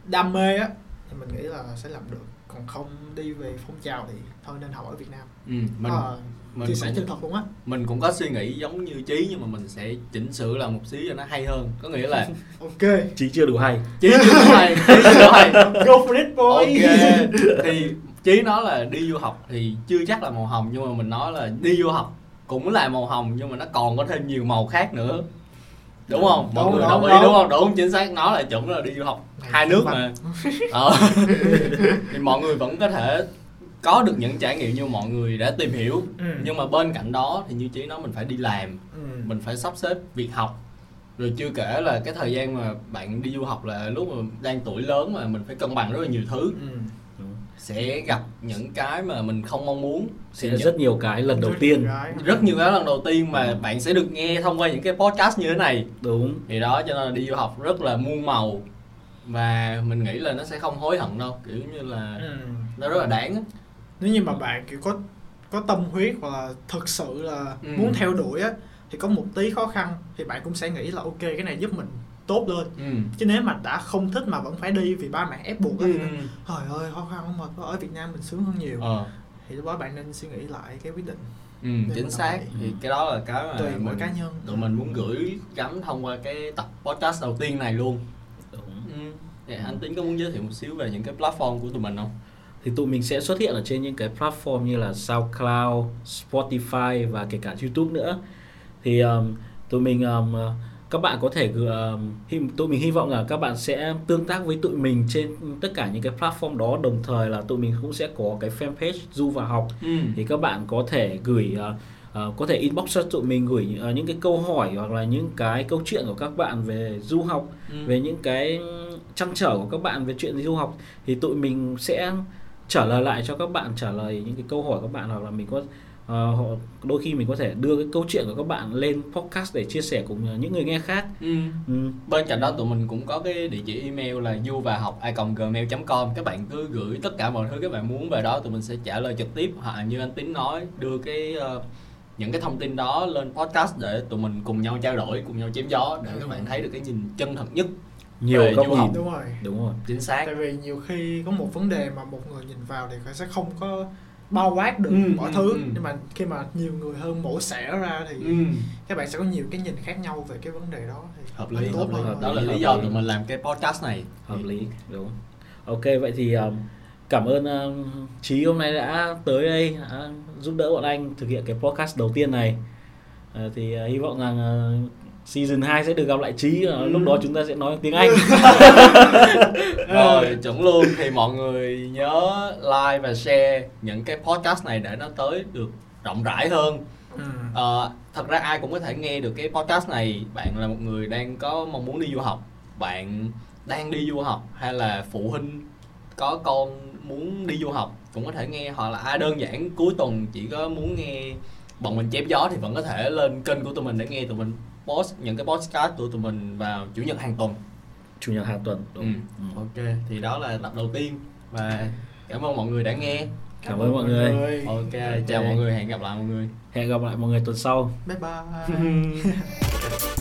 đam mê á thì mình nghĩ là sẽ làm được còn không đi về phong trào thì thôi nên học ở Việt Nam Ừ. mình Ờ, mình chia sẻ cũng, chân thật luôn á. mình cũng có suy nghĩ giống như trí nhưng mà mình sẽ chỉnh sửa lại một xíu cho nó hay hơn. Có nghĩa là ok. Chí chưa đủ hay. Trí chưa đủ hay. Trí chưa đủ hay. Go for it boy. Ok. Thì trí nói là đi du học thì chưa chắc là màu hồng nhưng mà mình nói là đi du học cũng là màu hồng nhưng mà nó còn có thêm nhiều màu khác nữa. Đúng không? Mọi Đúng, người đúng, đồng ý đúng. đúng không? Đúng chính xác. Nó là chuẩn là đi du học hai nước mà. Ờ. thì mọi người vẫn có thể có được những trải nghiệm như mọi người đã tìm hiểu. Ừ. nhưng mà bên cạnh đó thì như trí nói mình phải đi làm ừ. mình phải sắp xếp việc học. Rồi chưa kể là cái thời gian mà bạn đi du học là lúc mà đang tuổi lớn mà mình phải cân bằng rất là nhiều thứ. Ừ. sẽ gặp những cái mà mình không mong muốn. Sẽ Thì rất nhiều cái lần đầu tiên. Gái. rất nhiều cái lần đầu tiên mà bạn sẽ được nghe thông qua những cái podcast như thế này. Đúng. Thì đó cho nên là đi du học rất là muôn màu. Và mình nghĩ là nó sẽ không hối hận đâu kiểu như là ừ. nó rất là đáng nếu như mà bạn kiểu có có tâm huyết hoặc là thực sự là Ừ. muốn theo đuổi á thì có một tí khó khăn thì bạn cũng sẽ nghĩ là ok cái này giúp mình tốt lên ừ. chứ nếu mà đã không thích mà vẫn phải đi vì ba mẹ ép buộc á Ừ. thì trời ơi khó khăn không mà ở Việt Nam mình sướng hơn nhiều Ờ. thì lúc đó bạn nên suy nghĩ lại cái quyết định ừ, chính xác vậy. thì cái đó là cái mà tùy mỗi cá nhân tụi mình muốn gửi gắm thông qua cái tập podcast đầu tiên này luôn đúng ừ. Thì anh tính có muốn giới thiệu một xíu về những cái platform của tụi mình không thì tụi mình sẽ xuất hiện ở trên những cái platform như là SoundCloud, Spotify và kể cả YouTube nữa. Thì um, tụi mình um, các bạn có thể um, tụi mình hy vọng là các bạn sẽ tương tác với tụi mình trên tất cả những cái platform đó đồng thời là tụi mình cũng sẽ có cái fanpage du và học ừ. thì các bạn có thể gửi uh, uh, có thể inbox cho tụi mình gửi uh, những cái câu hỏi hoặc là những cái câu chuyện của các bạn về du học Ừ. về những cái trăn trở của các bạn về chuyện du học thì tụi mình sẽ trả lời lại cho các bạn trả lời những cái câu hỏi các bạn hoặc là mình có ờ, họ- đôi khi mình có thể đưa cái câu chuyện của các bạn lên podcast để chia sẻ cùng những người nghe khác Ừ. ừ. bên cạnh đó tụi mình cũng có cái địa chỉ email là du và học gmail com các bạn cứ gửi tất cả mọi thứ các bạn muốn về đó tụi mình sẽ trả lời trực tiếp hoặc như anh tín nói đưa cái ờ, những cái thông tin đó lên podcast để tụi mình cùng nhau trao đổi cùng nhau chém gió để các bạn thấy được cái nhìn chân thật nhất nhiều góc nhìn. Đúng rồi. Đúng rồi chính xác. tại vì nhiều khi có một vấn đề mà một người nhìn vào thì họ sẽ không có bao quát được Ừ, mọi ừ, thứ. ừ. nhưng mà khi mà nhiều người hơn mổ xẻ ra thì ừ. các bạn sẽ có nhiều cái nhìn khác nhau về cái vấn đề đó. Thì hợp lý tốt hợp lý. hơn. Đó là Hợp lý do tụi mình làm cái podcast này. Hợp lý đúng. Ok vậy thì um, cảm ơn um, trí hôm nay đã tới đây đã giúp đỡ bọn anh thực hiện cái podcast đầu tiên này. Ờ, thì uh, hy vọng rằng uh, season 2 sẽ được gặp lại trí Ờ, lúc đó chúng ta sẽ nói tiếng anh. Rồi chuẩn luôn thì mọi người nhớ like và share những cái podcast này để nó tới được rộng rãi hơn. Ừ. Ờ, thật ra ai cũng có thể nghe được cái podcast này. Bạn là một người đang có mong muốn đi du học. Bạn đang đi du học hay là phụ huynh có con muốn đi du học cũng có thể nghe hoặc là ai đơn giản cuối tuần chỉ có muốn nghe bọn mình chém gió thì vẫn có thể lên kênh của tụi mình để nghe tụi mình post những cái podcast của tụi mình vào chủ nhật hàng tuần. Chủ nhật hàng tuần đúng. Ừ. Ừ. ok thì đó là tập đầu tiên và cảm ơn mọi người đã nghe. Cảm ơn mọi người. Ok chào mọi người hẹn gặp lại mọi người. Hẹn gặp lại mọi người tuần sau. Bye bye